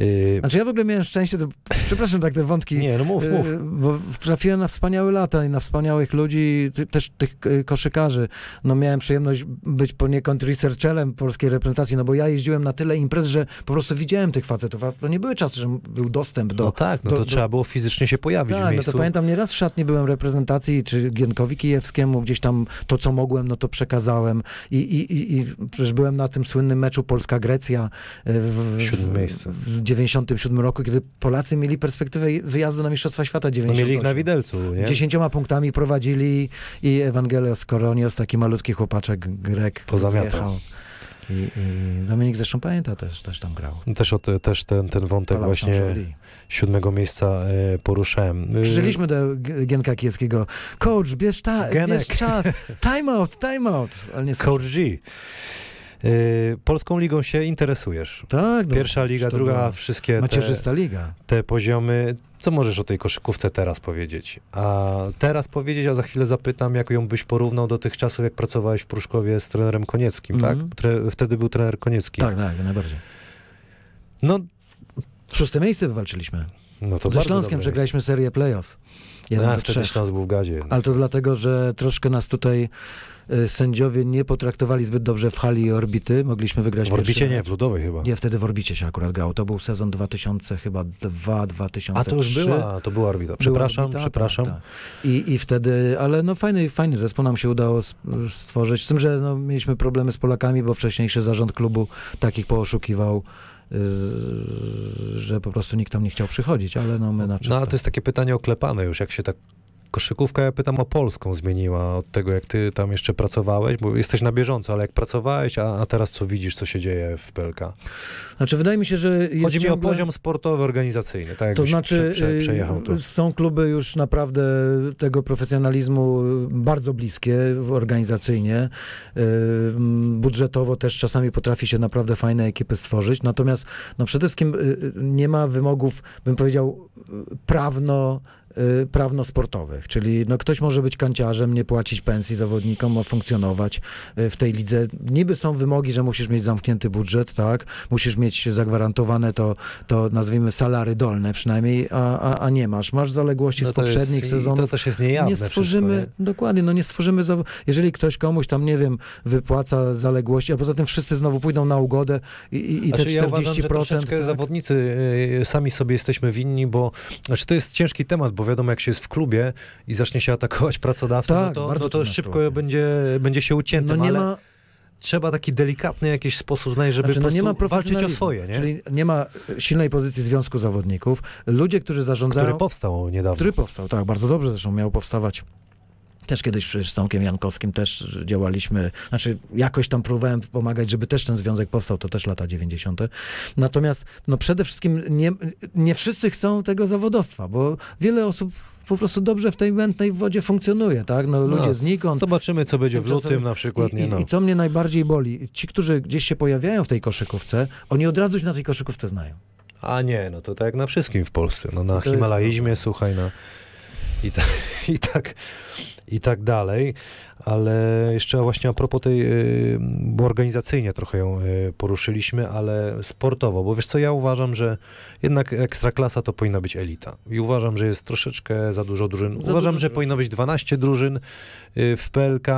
Y, Znaczy ja w ogóle miałem szczęście, to, przepraszam tak te wątki, nie, no mów, y, mów. bo trafiłem na wspaniałe lata i na wspaniałych ludzi, ty, też tych y, koszykarzy. No miałem przyjemność być poniekąd researcherem polskiej reprezentacji, no bo ja jeździłem na tyle imprez, że po prostu widziałem tych facetów, a to nie były czasy, że był dostęp do... No tak, no do- to do- trzeba było fizycznie się pojawić w Tak, no miejscu. to pamiętam, nieraz w szatni byłem reprezentacji, czy Gienkowi Kijewskiemu, gdzieś tam to, co mogłem, no to przekazałem. I, i, i, i przecież byłem na tym słynnym meczu Polska-Grecja e, w, Siódme miejsce. w 97 roku, kiedy Polacy mieli perspektywę wyjazdu na Mistrzostwa Świata No 98. mieli ich na widelcu, nie? Dziesięcioma punktami prowadzili i Ewangelios Koronios, taki malutki chłopaczek Grek, zjechał. I, I Dominik zresztą pamięta też, też tam grał. Też, o, te- też ten, ten wątek Polał właśnie siódmego miejsca e, poruszałem. Y, Przyszliśmy do G- Gienka Kijewskiego. Coach, bierz, ta, Genek. bierz czas. Time out, time out. Ale nie Coach G. Y, Polską ligą się interesujesz. Tak, no, Pierwsza liga, druga, była wszystkie te, Macierzysta liga. te poziomy. Co możesz o tej koszykówce teraz powiedzieć? A teraz powiedzieć, a za chwilę zapytam, jak ją byś porównał do tych czasów, jak pracowałeś w Pruszkowie z trenerem Konieckim, Mhm. tak? Tre, wtedy był trener Koniecki. Tak, tak, najbardziej. No, Szóste miejsce wywalczyliśmy. no to Ze Śląskiem przegraliśmy serię playoffs. Jeden A, wtedy. Śląsk był w gazie. Ale to dlatego, że troszkę nas tutaj sędziowie nie potraktowali zbyt dobrze w hali orbity. Mogliśmy wygrać W orbicie nie, w Ludowej chyba. Nie, wtedy w orbicie się akurat grało. To był sezon 2000 chyba 2, 2003. A to już była, to była orbita. Była Przepraszam, orbita, przepraszam. Tak, tak. I, I wtedy, ale no fajny, fajny zespół nam się udało stworzyć. Z tym, że no, mieliśmy problemy z Polakami, bo wcześniejszy zarząd klubu takich pooszukiwał, y, że po prostu nikt tam nie chciał przychodzić, ale no my na No czysto. ale to jest takie pytanie oklepane już, jak się tak koszykówka, ja pytam o polską, zmieniła od tego, jak ty tam jeszcze pracowałeś, bo jesteś na bieżąco, ale jak pracowałeś, a, a teraz co widzisz, co się dzieje w PLK? Znaczy wydaje mi się, że jest Chodzi mi o ciągle... poziom sportowy, organizacyjny, tak To znaczy, prze, prze, przejechał to. y, są kluby już naprawdę tego profesjonalizmu y, bardzo bliskie organizacyjnie. Y, Budżetowo też czasami potrafi się naprawdę fajne ekipy stworzyć. Natomiast no przede wszystkim y, y, nie ma wymogów, bym powiedział, y, prawno y, prawno-sportowych, czyli no ktoś może być kanciarzem, nie płacić pensji zawodnikom, funkcjonować y, w tej lidze. Niby są wymogi, że musisz mieć zamknięty budżet, tak, musisz mieć zagwarantowane to, to nazwijmy salary dolne przynajmniej, a, a, a nie masz. Masz zaległości z No jest- poprzednich i sezonów. To też jest niejawne nie stworzymy, wszystko, dokładnie, no nie stworzymy, jeżeli ktoś komuś tam, nie wiem, wypłaca zaległości, a poza tym wszyscy znowu pójdą na ugodę i, i, i te Znaczy, 40%. ja uważam, że tak? zawodnicy y, sami sobie jesteśmy winni, bo znaczy to jest ciężki temat, bo wiadomo, jak się jest w klubie i zacznie się atakować pracodawcę, Tak, no to, bardzo no to szybko sytuacja. będzie, będzie się no uciętym, nie ale ma, trzeba taki delikatny jakiś sposób znaleźć, żeby Znaczy, no nie ma walczyć o swoje, nie? Czyli nie ma e, silnej pozycji Związku Zawodników. Ludzie, którzy zarządzają... Który powstał niedawno. Który powstał, tak, bardzo dobrze zresztą miał powstawać. Też kiedyś z Tomkiem Jankowskim też działaliśmy, znaczy jakoś tam próbowałem pomagać, żeby też ten związek powstał, to też lata 90. Natomiast no przede wszystkim nie, nie wszyscy chcą tego zawodowstwa, bo wiele osób po prostu dobrze w tej mętnej wodzie funkcjonuje, tak? No ludzie No, znikąd. Zobaczymy, co będzie w lutym na przykład. I, nie, i, no. I co mnie najbardziej boli, ci, którzy gdzieś się pojawiają w tej koszykówce, oni od razu się na tej koszykówce znają. A nie, no to tak jak na wszystkim w Polsce. No, na To jest słuchaj, na... I, ta, i, tak, I tak dalej. Ale jeszcze właśnie a propos tej, y, bo organizacyjnie trochę ją y, poruszyliśmy, ale sportowo, bo wiesz co, ja uważam, że jednak ekstraklasa to powinna być elita. I uważam, że jest troszeczkę za dużo drużyn. Za uważam, dużo że drużyn. powinno być 12 drużyn y, w PLK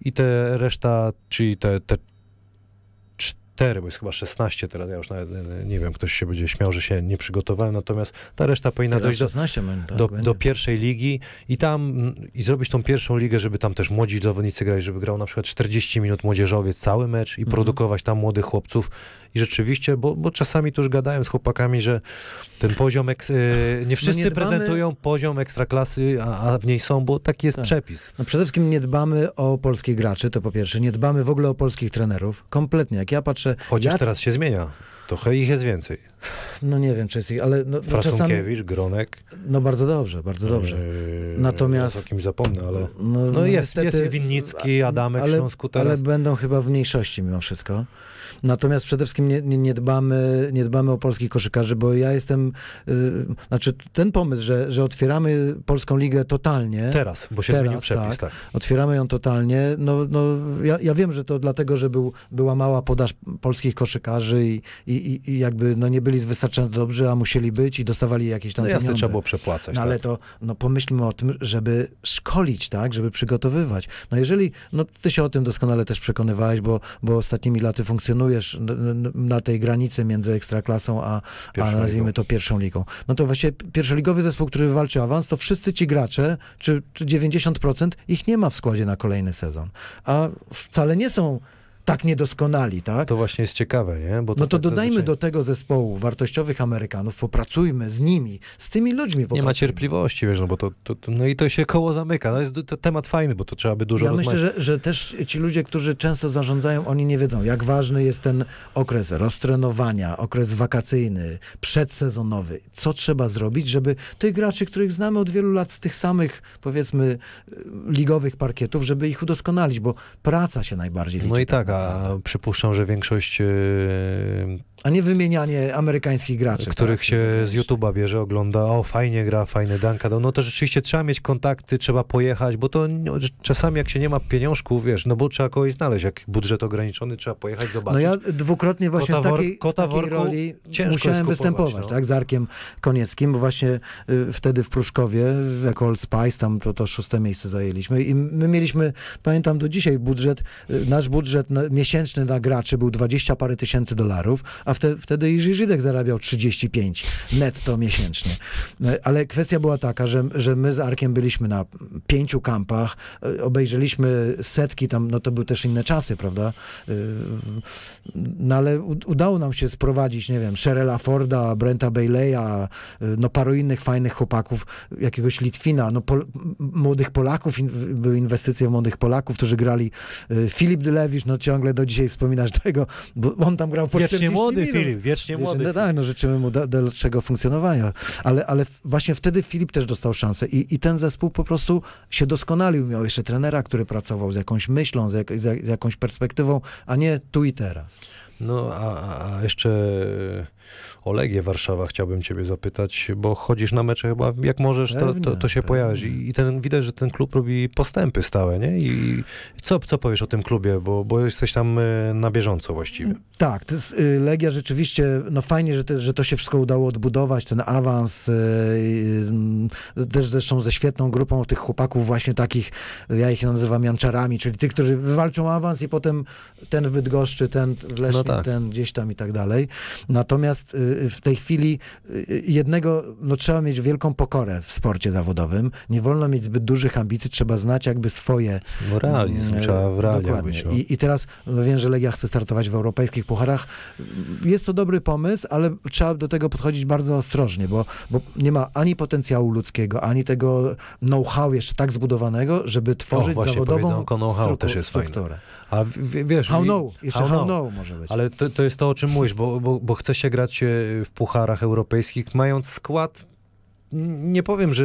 i te reszta, czyli te, te cztery, bo jest chyba 16 teraz, ja już nawet nie wiem, ktoś się będzie śmiał, że się nie przygotowałem, natomiast ta reszta powinna Teraz dojść do, 16 mam, tak, do, do pierwszej ligi i tam i zrobić tą pierwszą ligę, żeby tam też młodzi zawodnicy grali, żeby grał na przykład 40 minut młodzieżowiec cały mecz i Mhm. produkować tam młodych chłopców i rzeczywiście, bo, bo czasami tu już gadałem z chłopakami, że ten poziom, eks, y, nie wszyscy nie dbamy- prezentują poziom ekstraklasy, a, a w niej są, bo taki jest Tak. przepis. No przede wszystkim nie dbamy o polskich graczy, to po pierwsze. Nie dbamy w ogóle o polskich trenerów. Kompletnie. Jak ja patrzę... Chociaż ja, teraz się zmienia. Trochę ich jest więcej. No nie wiem, czy jest ich, ale no, no czasami... Gronek. No bardzo dobrze, bardzo dobrze. Yy, Natomiast- O kimś zapomnę, ale... No, No jest, niestety- jest Winnicki, Adamek w ale, Śląsku teraz. ale będą chyba w mniejszości mimo wszystko. Natomiast przede wszystkim nie, nie, nie, dbamy, nie dbamy o polskich koszykarzy, bo ja jestem, y, znaczy ten pomysł, że, że otwieramy polską ligę totalnie, Teraz, bo się Teraz, przepis, tak. tak. otwieramy ją totalnie, no, no ja, ja wiem, że to dlatego, że był, była mała podaż polskich koszykarzy i, i, i- jakby no, nie byli wystarczająco dobrzy, a musieli być i dostawali jakieś tam No pieniądze. trzeba było przepłacać. No ale tak. to no, pomyślmy o tym, żeby szkolić, tak, żeby przygotowywać. No jeżeli, no ty się o tym doskonale też przekonywałeś, bo, bo ostatnimi laty funkcjonujesz na tej granicy między ekstraklasą, a, a nazwijmy ligą. to pierwszą ligą. No to właśnie pierwszoligowy zespół, który walczy o awans, to wszyscy ci gracze, czy, czy 90% ich nie ma w składzie na kolejny sezon. A wcale nie są tak niedoskonali, tak? To właśnie jest ciekawe, nie? Bo No to tak dodajmy zazwyczaj do tego zespołu wartościowych Amerykanów, popracujmy z nimi, z tymi ludźmi Nie ma cierpliwości, wiesz, no bo to, to, to, no i to się koło zamyka. No jest to temat fajny, bo to trzeba by dużo Ja myślę, rozmawiać. że, że też ci ludzie, którzy często zarządzają, oni nie wiedzą, jak ważny jest ten okres roztrenowania, okres wakacyjny, przedsezonowy. Co trzeba zrobić, żeby tych graczy, których znamy od wielu lat z tych samych, powiedzmy, ligowych parkietów, żeby ich udoskonalić, bo praca się najbardziej liczy. No i tak, a przypuszczam, że większość, e, A nie wymienianie amerykańskich graczy. których tak? się z YouTube'a bierze, ogląda, o fajnie gra, fajny danka, no, no to rzeczywiście trzeba mieć kontakty, trzeba pojechać, bo to no, czasami jak się nie ma pieniążków, wiesz, no bo trzeba kogoś znaleźć, jak budżet ograniczony, trzeba pojechać, zobaczyć. No ja dwukrotnie właśnie Kota w takiej, kota w takiej roli musiałem występować, no. tak, z Arkiem Konieckim, bo właśnie y, wtedy w Pruszkowie, jako Old Spice, tam to, to szóste miejsce zajęliśmy i my mieliśmy, pamiętam do dzisiaj budżet, y, nasz budżet na, miesięczny na graczy był 20 parę tysięcy dolarów, a wte, wtedy Jerzy Żydek zarabiał 35 netto miesięcznie. Y, Ale kwestia była taka, że, że my z Arkiem byliśmy na pięciu kampach, y, obejrzeliśmy setki tam, no to były też inne czasy, prawda? Y, no ale udało nam się sprowadzić, nie wiem, Sherella Forda, Brenta Bayleya, y, no paru innych fajnych chłopaków, jakiegoś Litwina, no pol, młodych Polaków, in, były inwestycje w młodych Polaków, którzy grali. Filip Dylewicz, no ciągle do dzisiaj wspominasz tego, bo on tam grał po Wiecznie 40 młody minut. Filip, wiecznie młody. No tak, no życzymy mu da- dalszego funkcjonowania, ale, ale właśnie wtedy Filip też dostał szansę i, i ten zespół po prostu się doskonalił. Miał jeszcze trenera, który pracował z jakąś myślą, z, jak, z, jak, z jakąś perspektywą, a nie tu i teraz. No, a- a jeszcze o Legię Warszawa chciałbym ciebie zapytać, bo chodzisz na mecze chyba jak możesz, to, to, to się pojawiasz. I, ten, widać, że ten klub robi postępy stałe, nie? I co, co powiesz o tym klubie, bo, bo jesteś tam e, na bieżąco właściwie. Tak, to jest, y, Legia rzeczywiście, no fajnie, że, te, że to się wszystko udało odbudować, ten awans, y, y, też zresztą ze świetną grupą tych chłopaków właśnie takich, ja ich nazywam janczarami, czyli tych, którzy wywalczą awans i potem ten w Bydgoszczy, ten w Lesznie, No tak. ten gdzieś tam i tak dalej. Natomiast y, w tej chwili y, jednego, no trzeba mieć wielką pokorę w sporcie zawodowym, nie wolno mieć zbyt dużych ambicji, trzeba znać jakby swoje No realizm, Mm, trzeba w Dokładnie. No. I, I teraz no wiem, że Legia chce startować w europejskich pucharach. Jest to dobry pomysł, ale trzeba do tego podchodzić bardzo ostrożnie, bo, bo nie ma ani potencjału ludzkiego, ani tego know-how jeszcze tak zbudowanego, żeby tworzyć właśnie, zawodową know-how też jest fajne. strukturę. A w- w- wiesz... How i- know, jeszcze how how, know. know może być. Ale to, to jest to, o czym mówisz, bo, bo, bo chce się grać e, w pucharach europejskich, mając skład, nie powiem, że,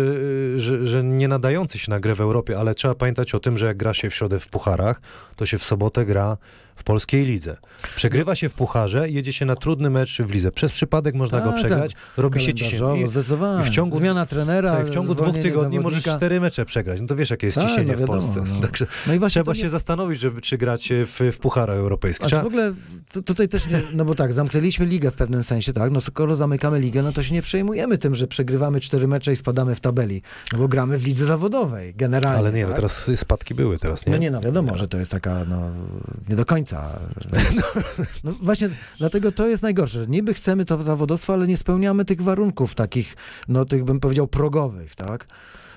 że, że nie nadający się na grę w Europie, ale trzeba pamiętać o tym, że jak gra się w środę w pucharach, to się w sobotę gra w polskiej lidze. Przegrywa się w pucharze, jedzie się na trudny mecz w lidze. Przez przypadek można go Tak, przegrać, robi się ciśnienie. I zdecydowanie. i w ciągu- Zmiana trenera, Słuchaj, w ciągu dwóch tygodni możesz zawodnika. cztery mecze przegrać. No to wiesz, jakie jest Tak, ciśnienie no wiadomo, w Polsce. no. Także No i właśnie trzeba nie- się zastanowić, żeby czy grać w, w pucharach europejskich. Trzeba, w ogóle to, tutaj też nie, no bo tak, zamknęliśmy ligę w pewnym sensie, tak? No skoro zamykamy ligę, no to się nie przejmujemy tym, że przegrywamy cztery mecze i spadamy w tabeli, no bo gramy w lidze zawodowej, generalnie. ale nie, no tak? teraz spadki były teraz, nie? No nie, no wiadomo, że to jest taka, no, nie do końca. No właśnie, dlatego to jest najgorsze. Niby chcemy to zawodowstwo, ale nie spełniamy tych warunków takich, no tych bym powiedział progowych, tak?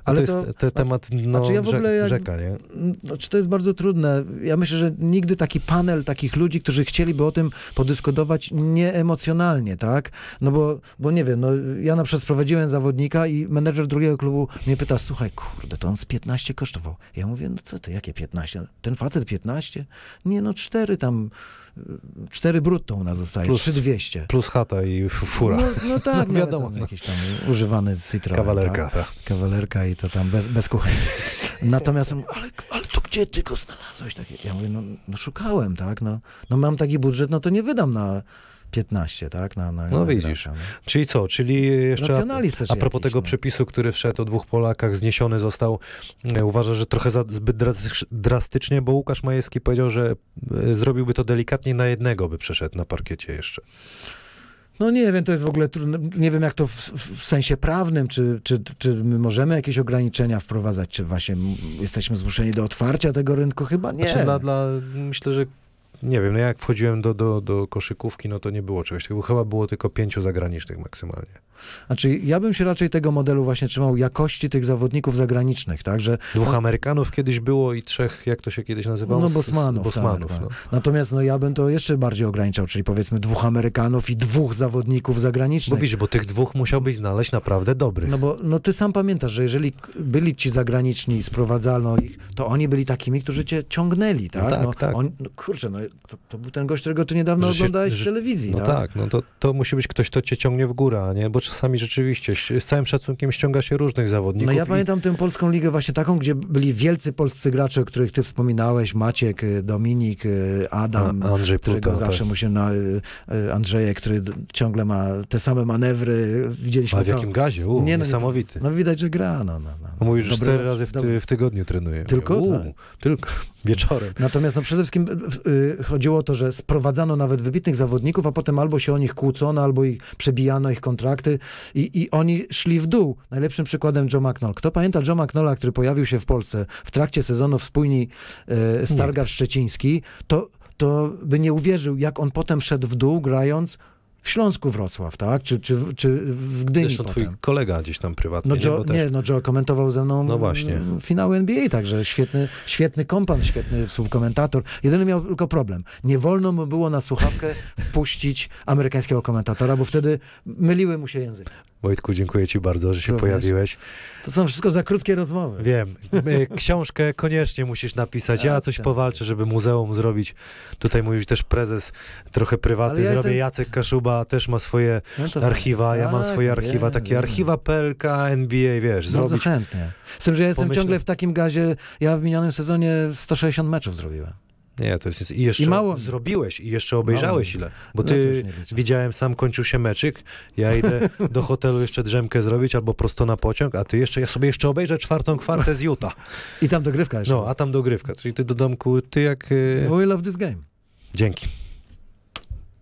Ale to jest te, temat no, znaczy ja w ogóle jak- rzeka, nie? Znaczy to jest bardzo trudne. Ja myślę, że nigdy taki panel takich ludzi, którzy chcieliby o tym podyskutować nieemocjonalnie, tak? No bo, bo nie wiem, no ja na przykład sprowadziłem zawodnika i menedżer drugiego klubu mnie pyta, słuchaj, kurde, to on z 15 kosztował. Ja mówię, no co ty, jakie 15? Ten facet 15? Nie, no cztery tam 4 brutto u nas zostaje, Plus- 3200. Plus chata i fura. No, no tak, no, Wiadomo, Tam jakiś tam używany Citroen. Kawalerka. Tak? tak. Kawalerka i to tam bez, bez kuchni. Natomiast, ale, ale to gdzie ty go znalazłeś? Takie, ja mówię, no, no szukałem, tak, no, no mam taki budżet, no to nie wydam na 15, tak, na, na No na widzisz. no. Czyli co? Czyli jeszcze... Też A propos jakiś, tego no. przepisu, który wszedł o dwóch Polakach, zniesiony został, e, uważa, że trochę za, zbyt dras- drastycznie, bo Łukasz Majewski powiedział, że e, zrobiłby to delikatnie na jednego, by przeszedł na parkiecie jeszcze. No nie wiem, to jest w ogóle trudne. Nie wiem, jak to w, w sensie prawnym, czy, czy, czy my możemy jakieś ograniczenia wprowadzać, czy właśnie jesteśmy zmuszeni do otwarcia tego rynku? Chyba nie. Znaczy dla, dla, myślę, że nie wiem, no jak wchodziłem do, do, do koszykówki, no to nie było czegoś takiego. Chyba było tylko pięciu zagranicznych maksymalnie. Znaczy, ja bym się raczej tego modelu właśnie trzymał jakości tych zawodników zagranicznych, tak, że Dwóch Amerykanów kiedyś było i trzech, jak to się kiedyś nazywało? No, z- Bosmanów, Bosmanów tak, no. Natomiast no, ja bym to jeszcze bardziej ograniczał, czyli powiedzmy dwóch Amerykanów i dwóch zawodników Bo zagranicznych. widzisz, bo tych dwóch musiałbyś znaleźć naprawdę dobrych. No bo no, ty sam pamiętasz, że jeżeli byli ci zagraniczni i sprowadzano ich, to oni byli takimi, którzy cię ciągnęli, tak? tak, no, tak. On, no kurczę, no, to, to był ten gość, którego ty niedawno Że się- oglądałeś że- w telewizji, No tak? tak, no to, to musi być ktoś, kto cię ciągnie w górę, nie? Bo czasami rzeczywiście z całym szacunkiem ściąga się różnych zawodników. No ja i- pamiętam tę polską ligę właśnie taką, gdzie byli wielcy polscy gracze, o których ty wspominałeś, Maciek, y, Dominik, y, Adam, A, Andrzej którego Pluta, zawsze tak. musimy na y, Andrzejek, który ciągle ma te same manewry, widzieliśmy A w to. jakim gazie? U, Nie, no, niesamowity. No widać, że gra, no. no, no. No mówisz, że cztery razy w, ty, w tygodniu trenuje. Tylko? U, Tak. Tylko. Wieczorem. Natomiast no przede wszystkim chodziło o to, że sprowadzano nawet wybitnych zawodników, a potem albo się o nich kłócono, albo ich przebijano ich kontrakty i, i oni szli w dół. Najlepszym przykładem Joe McNall. Kto pamięta Joe McNalla, który pojawił się w Polsce w trakcie sezonu w spójni e, Szczeciński, to, to by nie uwierzył, jak on potem szedł w dół, grając w Śląsku Wrocław, tak? Czy, czy, czy w Gdyni Zresztą twój potem. kolega gdzieś tam prywatnie, No nie? Joe, Bo też... nie, no Joe komentował ze mną No właśnie. finały NBA, także świetny, świetny kompan, świetny współkomentator. Jedyny miał tylko problem. Nie wolno mu było na słuchawkę wpuścić amerykańskiego komentatora, bo wtedy myliły mu się języki. Wojtku, dziękuję ci bardzo, że się Również. pojawiłeś. To są wszystko za krótkie rozmowy. Wiem. Y, Książkę koniecznie musisz napisać. Ja Tak, coś tak. powalczę, żeby muzeum zrobić. Tutaj mówi też prezes trochę prywatny ja zrobię. jestem- Jacek Kaszuba też ma swoje No archiwa. Ja mam tak, swoje archiwa, wiem, takie wiem. archiwa PLK, NBA, wiesz, Bardzo zrobić. chętnie. Z tym, że ja jestem Pomyślę- ciągle w takim gazie, ja w minionym sezonie 160 meczów zrobiłem. Nie, to jest... I jeszcze I mało- zrobiłeś i jeszcze obejrzałeś ile. Bo No ty liczę. widziałem, sam kończył się meczyk, ja idę do hotelu jeszcze drzemkę zrobić albo prosto na pociąg, a ty jeszcze, ja sobie jeszcze obejrzę czwartą kwartę z Utah. I tam dogrywka jeszcze. No, a tam dogrywka, czyli ty do domku, ty jak... y, We love this game. Dzięki.